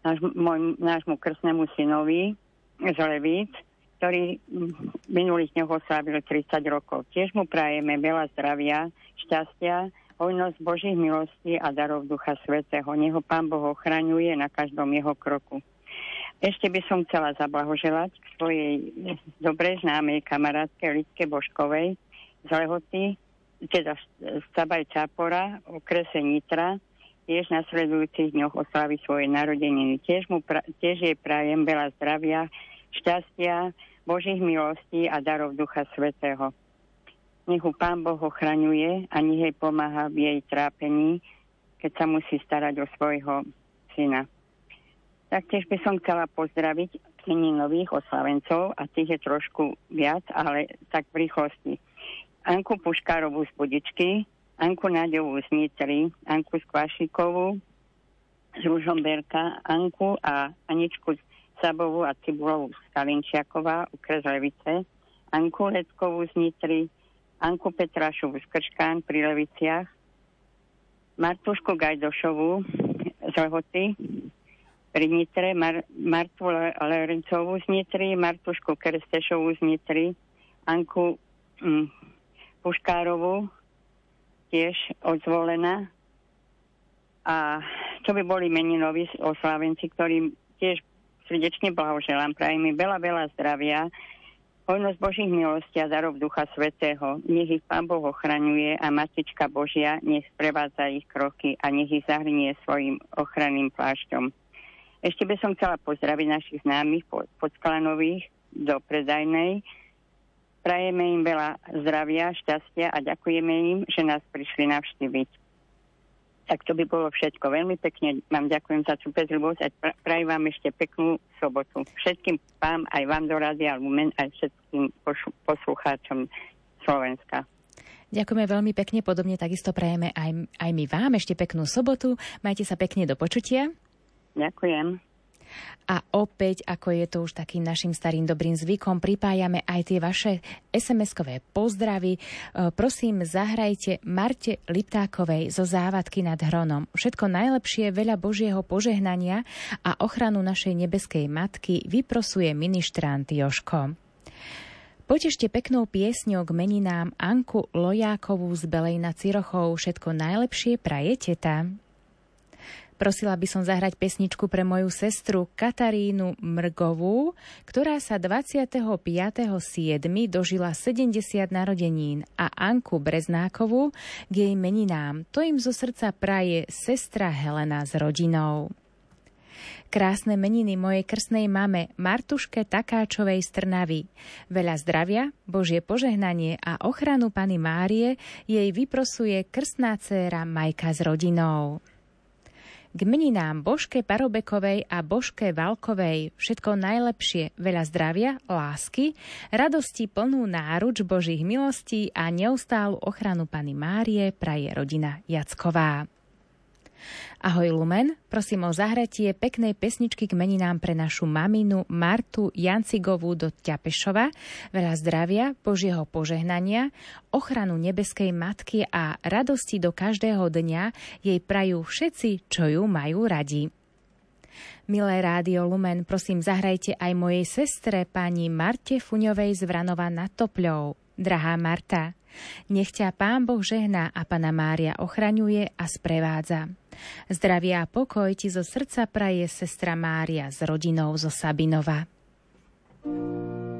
náš, môj, nášmu krstnému synovi z Levíc, ktorý minulých dňoch oslávil 30 rokov. Tiež mu prajeme veľa zdravia, šťastia, hojnosť Božích milostí a darov Ducha Svetého. Neho Pán Boh ochraňuje na každom jeho kroku. Ešte by som chcela zablahoželať k svojej dobrej známej kamarátke Lidke Božkovej z Lehoty, teda z Cabaj Čápora, okrese Nitra, tiež na sledujúcich dňoch oslaví svoje narodeniny. Tiež, mu pra- tiež jej prajem veľa zdravia, šťastia, Božích milostí a darov Ducha Svetého. Nech ho Pán Boh ochraňuje a nech jej pomáha v jej trápení, keď sa musí starať o svojho syna. Taktiež by som chcela pozdraviť nových oslavencov a tých je trošku viac, ale tak v rýchlosti. Anku Puškárovú z Budičky, Anku Náďovú z Nitry, Anku Skvašikovú z Ružomberka, Anku a Aničku Sabovú a Cibulovú z Kalinčiaková, okres Levice, Anku Leckovú z Nitry, Anku Petrašovú z Krškán pri Leviciach, Martušku Gajdošovú z Lehoty pri Nitre, Mar- Martu Lerencovú z Nitry, Martušku Kerstešovú z Nitry, Anku mm, Puškárovú, tiež odzvolená. A to by boli meninoví oslávenci, ktorým tiež srdečne blahoželám. Prajem mi veľa, veľa zdravia, hojnosť Božích milostí a darov Ducha Svetého. Nech ich Pán Boh ochraňuje a Matička Božia nech sprevádza ich kroky a nech ich zahrnie svojim ochranným plášťom. Ešte by som chcela pozdraviť našich známych podsklanových do predajnej. Prajeme im veľa zdravia, šťastia a ďakujeme im, že nás prišli navštíviť. Tak to by bolo všetko. Veľmi pekne vám ďakujem za trpezlivosť a pra- prajem vám ešte peknú sobotu. Všetkým vám, aj vám do Rádia Lumen, aj všetkým poslucháčom Slovenska. Ďakujeme veľmi pekne, podobne takisto prajeme aj, aj my vám ešte peknú sobotu. Majte sa pekne do počutia. Ďakujem. A opäť, ako je to už takým našim starým dobrým zvykom, pripájame aj tie vaše SMS-kové pozdravy. E, Prosím, zahrajte Marte Liptákovej zo Závadky nad Hronom. Všetko najlepšie, veľa Božieho požehnania a ochranu našej nebeskej matky vyprosuje ministrant Joško. Potešte peknou piesňou k meninám Anku Lojákovú z Belej na Cirochov. Všetko najlepšie praje teta. Prosila by som zahrať pesničku pre moju sestru Katarínu Mrgovú, ktorá sa 25.7. dožila 70 narodenín a Anku Breznákovú k jej meninám. To im zo srdca praje sestra Helena s rodinou. Krásne meniny mojej krsnej mame Martuške Takáčovej z Trnavy. Veľa zdravia, Božie požehnanie a ochranu Pany Márie jej vyprosuje krstná dcéra Majka s rodinou. K meninám Božke Parobekovej a Božke Valkovej všetko najlepšie, veľa zdravia, lásky, radosti plnú náruč Božích milostí a neustálu ochranu Pany Márie praje rodina Jacková. Ahoj Lumen, prosím o zahratie peknej pesničky k meninám pre našu maminu Martu Jancigovú do Ťapešova, veľa zdravia, Božieho požehnania, ochranu nebeskej matky a radosti do každého dňa jej prajú všetci, čo ju majú radi. Milé rádio Lumen, prosím zahrajte aj mojej sestre pani Marte Fuňovej z Vranova nad Topľou. Drahá Marta, nech ťa Pán Boh žehná a Pana Mária ochraňuje a sprevádza. Zdravia a pokoj ti zo srdca praje sestra Mária s rodinou zo Sabinova. krížoch svojich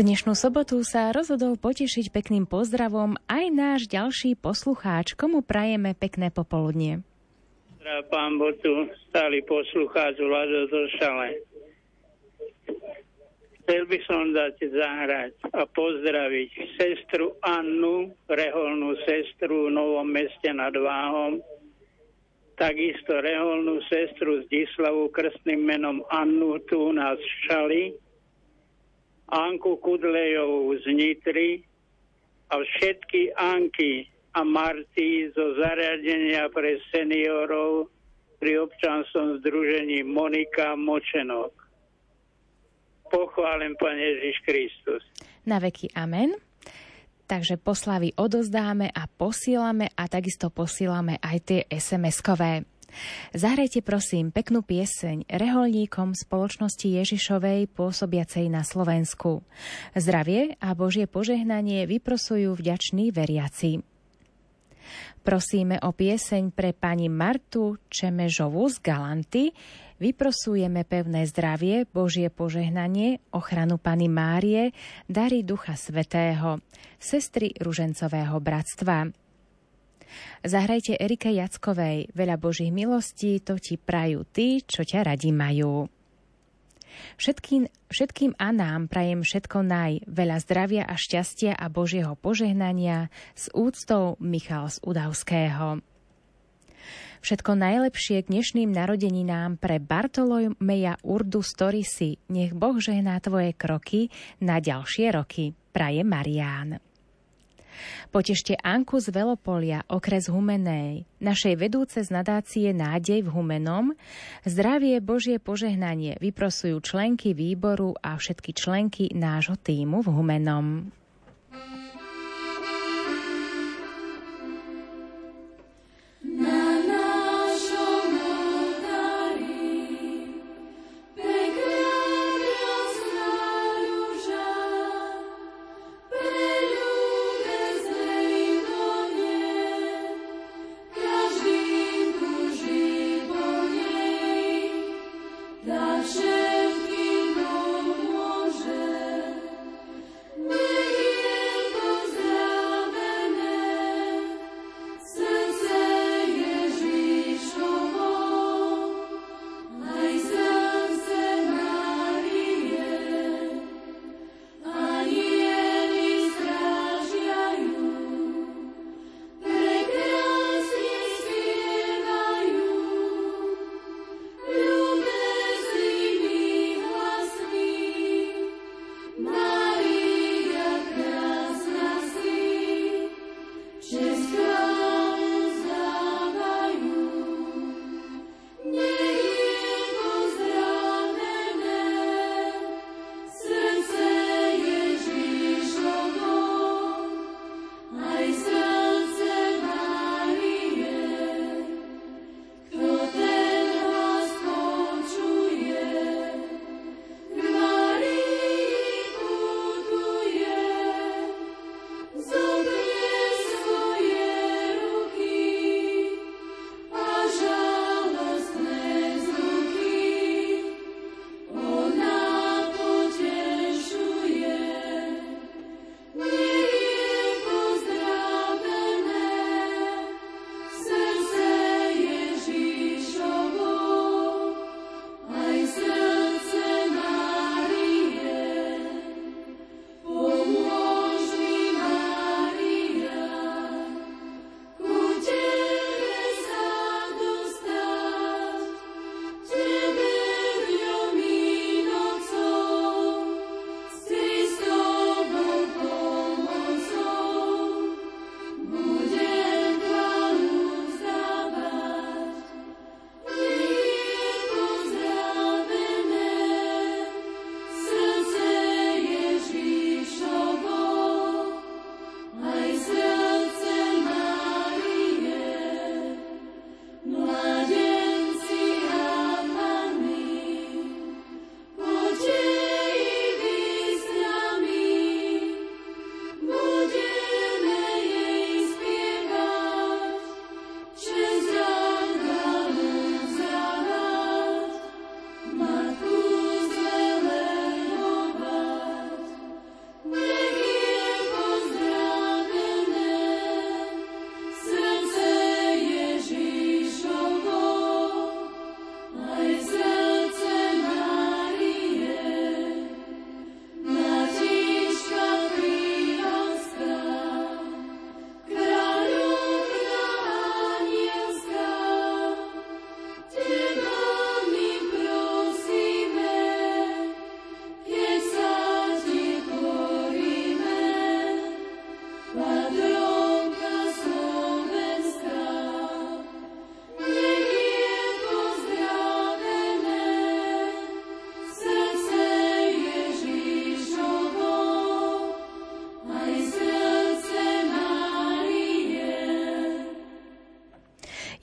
Dnešnú sobotu sa rozhodol potešiť pekným pozdravom aj náš ďalší poslucháč, komu prajeme pekné popoludnie. Zdrav pán Botu, stály poslucháč Vlado zo Šale. Chcel by som dať zahrať a pozdraviť sestru Annu, reholnú sestru v Novom meste nad Váhom, takisto reholnú sestru Zdislavu krstným menom Annu tu u nás v Šali, Anku Kudlejovú z Nitry a všetky Anky a Marty zo zariadenia pre seniorov pri občanstvom združení Monika Močenok. Pochválen Pane Ježiš Kristus. Na veky amen. Takže poslavy odozdáme a posílame a takisto posílame aj tie SMS-kové. Zahrajte prosím peknú pieseň reholníkom spoločnosti Ježišovej pôsobiacej na Slovensku. Zdravie a Božie požehnanie vyprosujú vďační veriaci. Prosíme o pieseň pre pani Martu Čemežovú z Galanty. Vyprosujeme pevné zdravie, Božie požehnanie, ochranu Pany Márie, dary Ducha Svetého, sestry Ružencového bratstva. Zahrajte Erike Jackovej, veľa Božích milostí, to ti prajú tí, čo ťa radi majú. Všetkým, všetkým Anám prajem všetko naj, veľa zdravia a šťastia a Božieho požehnania s úctou Michal z Udavského. Všetko najlepšie k dnešným narodeninám pre Bartolomeja Urdu Storisi. Nech Boh žehná tvoje kroky na ďalšie roky. Praje Marián. Potešte Anku z Velopolia, okres Humenej, našej vedúce z nadácie Nádej v Humenom, zdravie Božie požehnanie vyprosujú členky výboru a všetky členky nášho týmu v Humenom.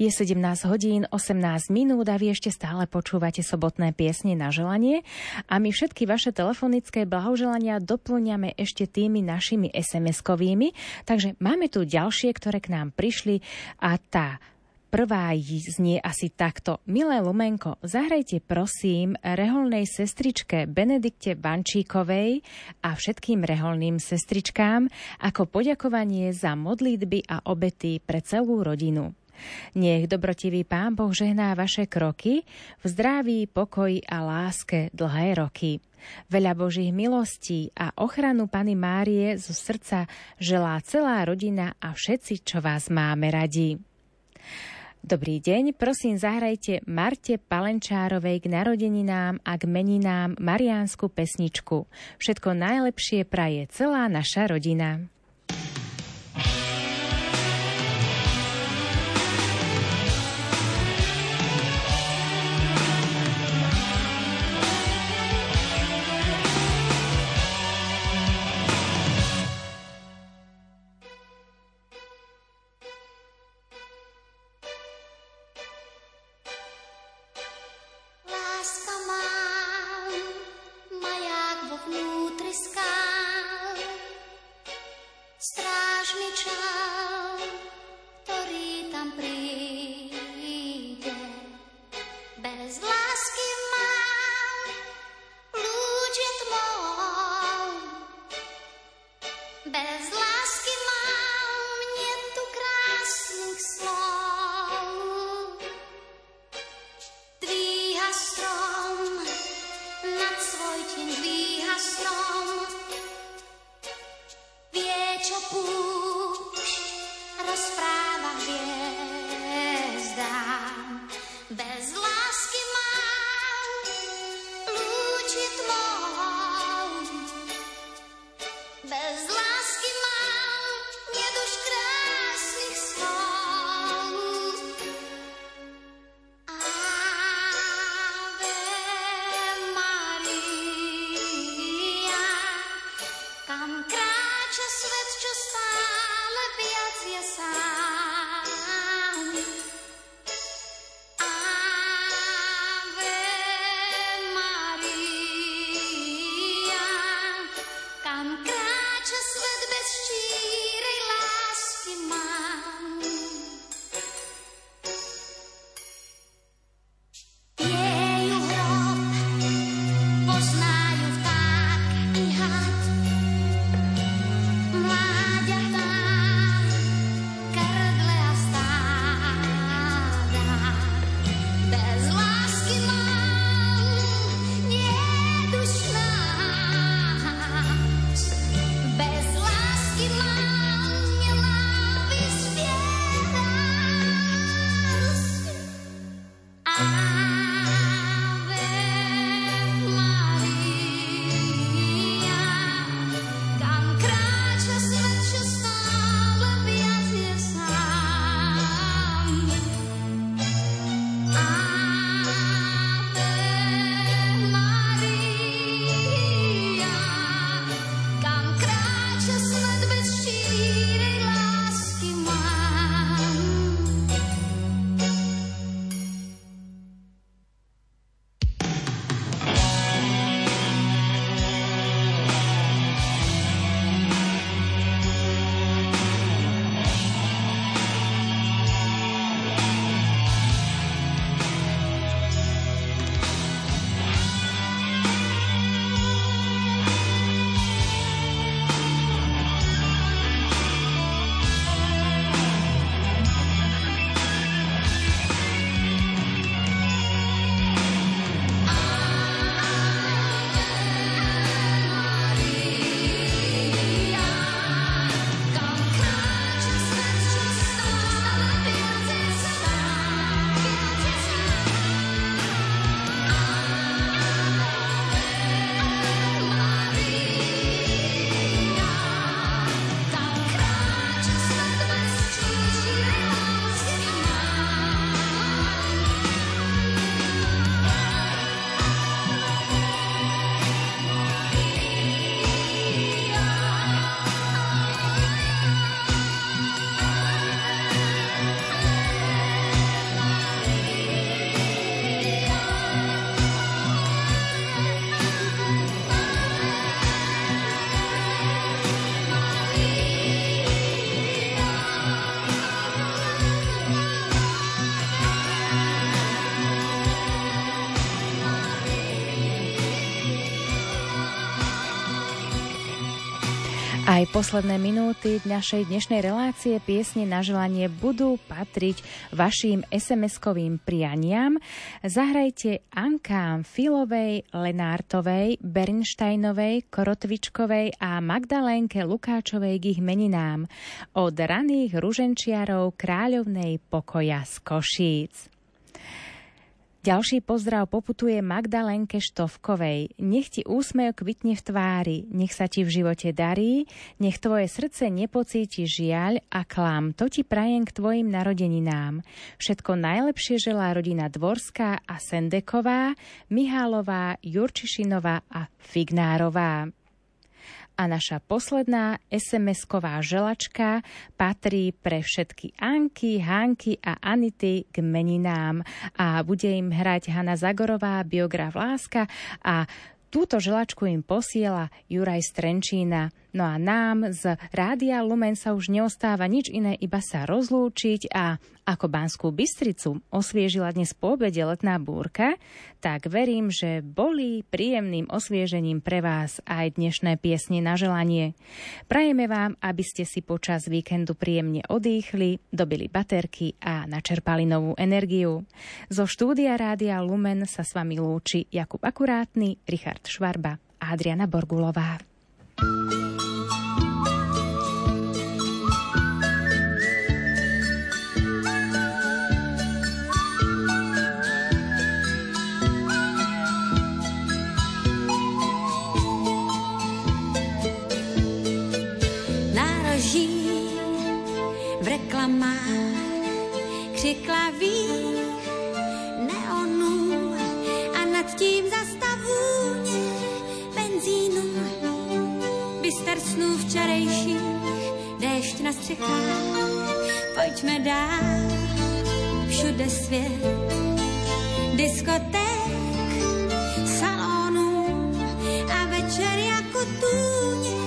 Je 17 hodín 18 minút a vy ešte stále počúvate sobotné piesne na želanie a my všetky vaše telefonické blahoželania doplňame ešte tými našimi SMS-kovými, takže máme tu ďalšie, ktoré k nám prišli a tá Prvá znie asi takto. Milé Lumenko, zahrajte prosím reholnej sestričke Benedikte Bančíkovej a všetkým reholným sestričkám ako poďakovanie za modlitby a obety pre celú rodinu. Nech dobrotivý Pán Boh žehná vaše kroky v zdraví, pokoji a láske dlhé roky. Veľa Božích milostí a ochranu Pany Márie zo srdca želá celá rodina a všetci, čo vás máme radi. Dobrý deň, prosím zahrajte Marte Palenčárovej k narodeninám a k meninám Mariánsku pesničku. Všetko najlepšie praje celá naša rodina. Aj posledné minúty našej dnešnej relácie piesne na želanie budú patriť vašim SMS-kovým prianiam. Zahrajte Ankám Filovej, Lenártovej, Bernsteinovej, Korotvičkovej a Magdalénke Lukáčovej k ich meninám od raných ruženčiarov kráľovnej pokoja z Košíc. Ďalší pozdrav poputuje Magdalenke Štovkovej. Nech ti úsmev kvitne v tvári, nech sa ti v živote darí, nech tvoje srdce nepocíti žiaľ a klam. To ti prajem k tvojim narodeninám. Všetko najlepšie želá rodina Dvorská a Sendeková, Mihálová, Jurčišinová a Fignárová. A naša posledná SMS-ková želačka patrí pre všetky Anky, Hanky a Anity k meninám. A bude im hrať Hanna Zagorová, biograf Láska a Túto želačku im posiela Juraj Strenčína. No a nám z Rádia Lumen sa už neostáva nič iné, iba sa rozlúčiť a ako Banskú Bystricu osviežila dnes po obede letná búrka, tak verím, že boli príjemným osviežením pre vás aj dnešné piesne na želanie. Prajeme vám, aby ste si počas víkendu príjemne odýchli, dobili baterky a načerpali novú energiu. Zo štúdia Rádia Lumen sa s vami lúči Jakub Akurátny, Richard Švarba a Adriana Borgulová. thank you střechách, pojďme dál, všude svět, diskoték, salonů a večer jako tůně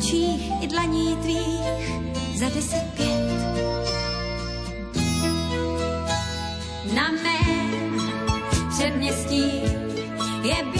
očích i dlaní tvých za deset pět. Na mém předměstí je biograf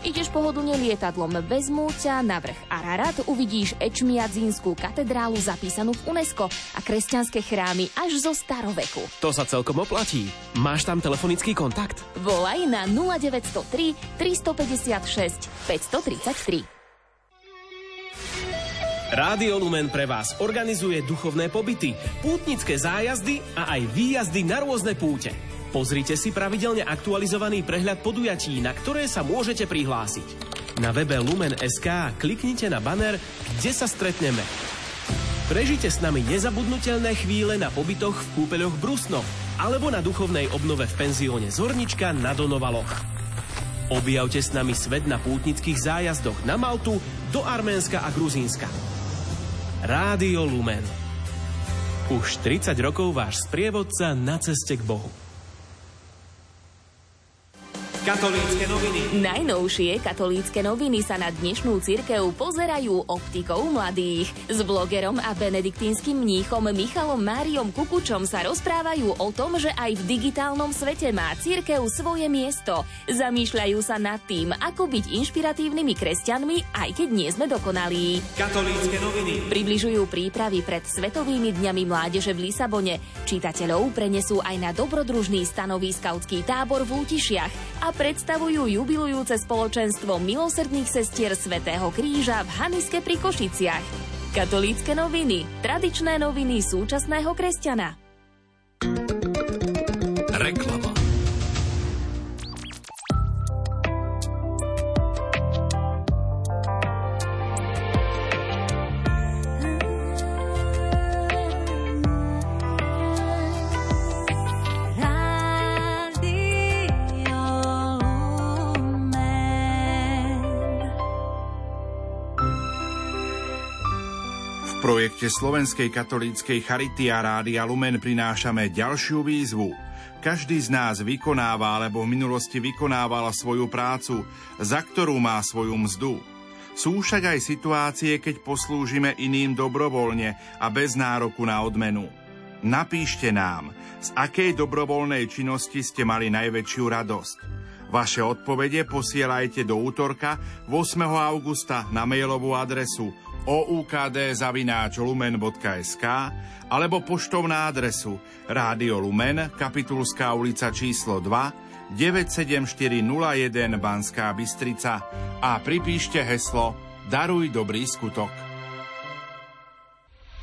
Ideš pohodlne lietadlom, vezmú ťa na vrch Ararat, uvidíš Ečmiadzínskú katedrálu zapísanú v UNESCO a kresťanské chrámy až zo staroveku. To sa celkom oplatí. Máš tam telefonický kontakt? Volaj na 0903 356 533. Rádio Lumen pre vás organizuje duchovné pobyty, pútnické zájazdy a aj výjazdy na rôzne púte. Pozrite si pravidelne aktualizovaný prehľad podujatí, na ktoré sa môžete prihlásiť. Na webe Lumen.sk kliknite na banner, kde sa stretneme. Prežite s nami nezabudnutelné chvíle na pobytoch v kúpeľoch Brusno alebo na duchovnej obnove v penzióne Zornička na Donovaloch. Objavte s nami svet na pútnických zájazdoch na Maltu, do Arménska a Gruzínska. Rádio Lumen. Už 30 rokov váš sprievodca na ceste k Bohu. Katolícke noviny. Najnovšie katolícke noviny sa na dnešnú cirkev pozerajú optikou mladých. S blogerom a benediktínskym mníchom Michalom Máriom Kukučom sa rozprávajú o tom, že aj v digitálnom svete má cirkev svoje miesto. Zamýšľajú sa nad tým, ako byť inšpiratívnymi kresťanmi, aj keď nie sme dokonalí. Katolícke noviny. Približujú prípravy pred Svetovými dňami mládeže v Lisabone. Čitateľov prenesú aj na dobrodružný stanový skautský tábor v Útišiach a predstavujú jubilujúce spoločenstvo milosrdných sestier Svetého kríža v Haniske pri Košiciach. Katolícke noviny. Tradičné noviny súčasného kresťana. Projekte Slovenskej katolíckej Charity a Rádia Lumen prinášame ďalšiu výzvu. Každý z nás vykonáva alebo v minulosti vykonával svoju prácu, za ktorú má svoju mzdu. Sú však aj situácie, keď poslúžime iným dobrovoľne a bez nároku na odmenu. Napíšte nám, z akej dobrovoľnej činnosti ste mali najväčšiu radosť. Vaše odpovede posielajte do útorka 8. augusta na mailovú adresu oukd.lumen.sk alebo poštou na adresu Rádio Lumen, Kapitulská ulica číslo 2, 97401 Banská Bystrica a pripíšte heslo Daruj dobrý skutok.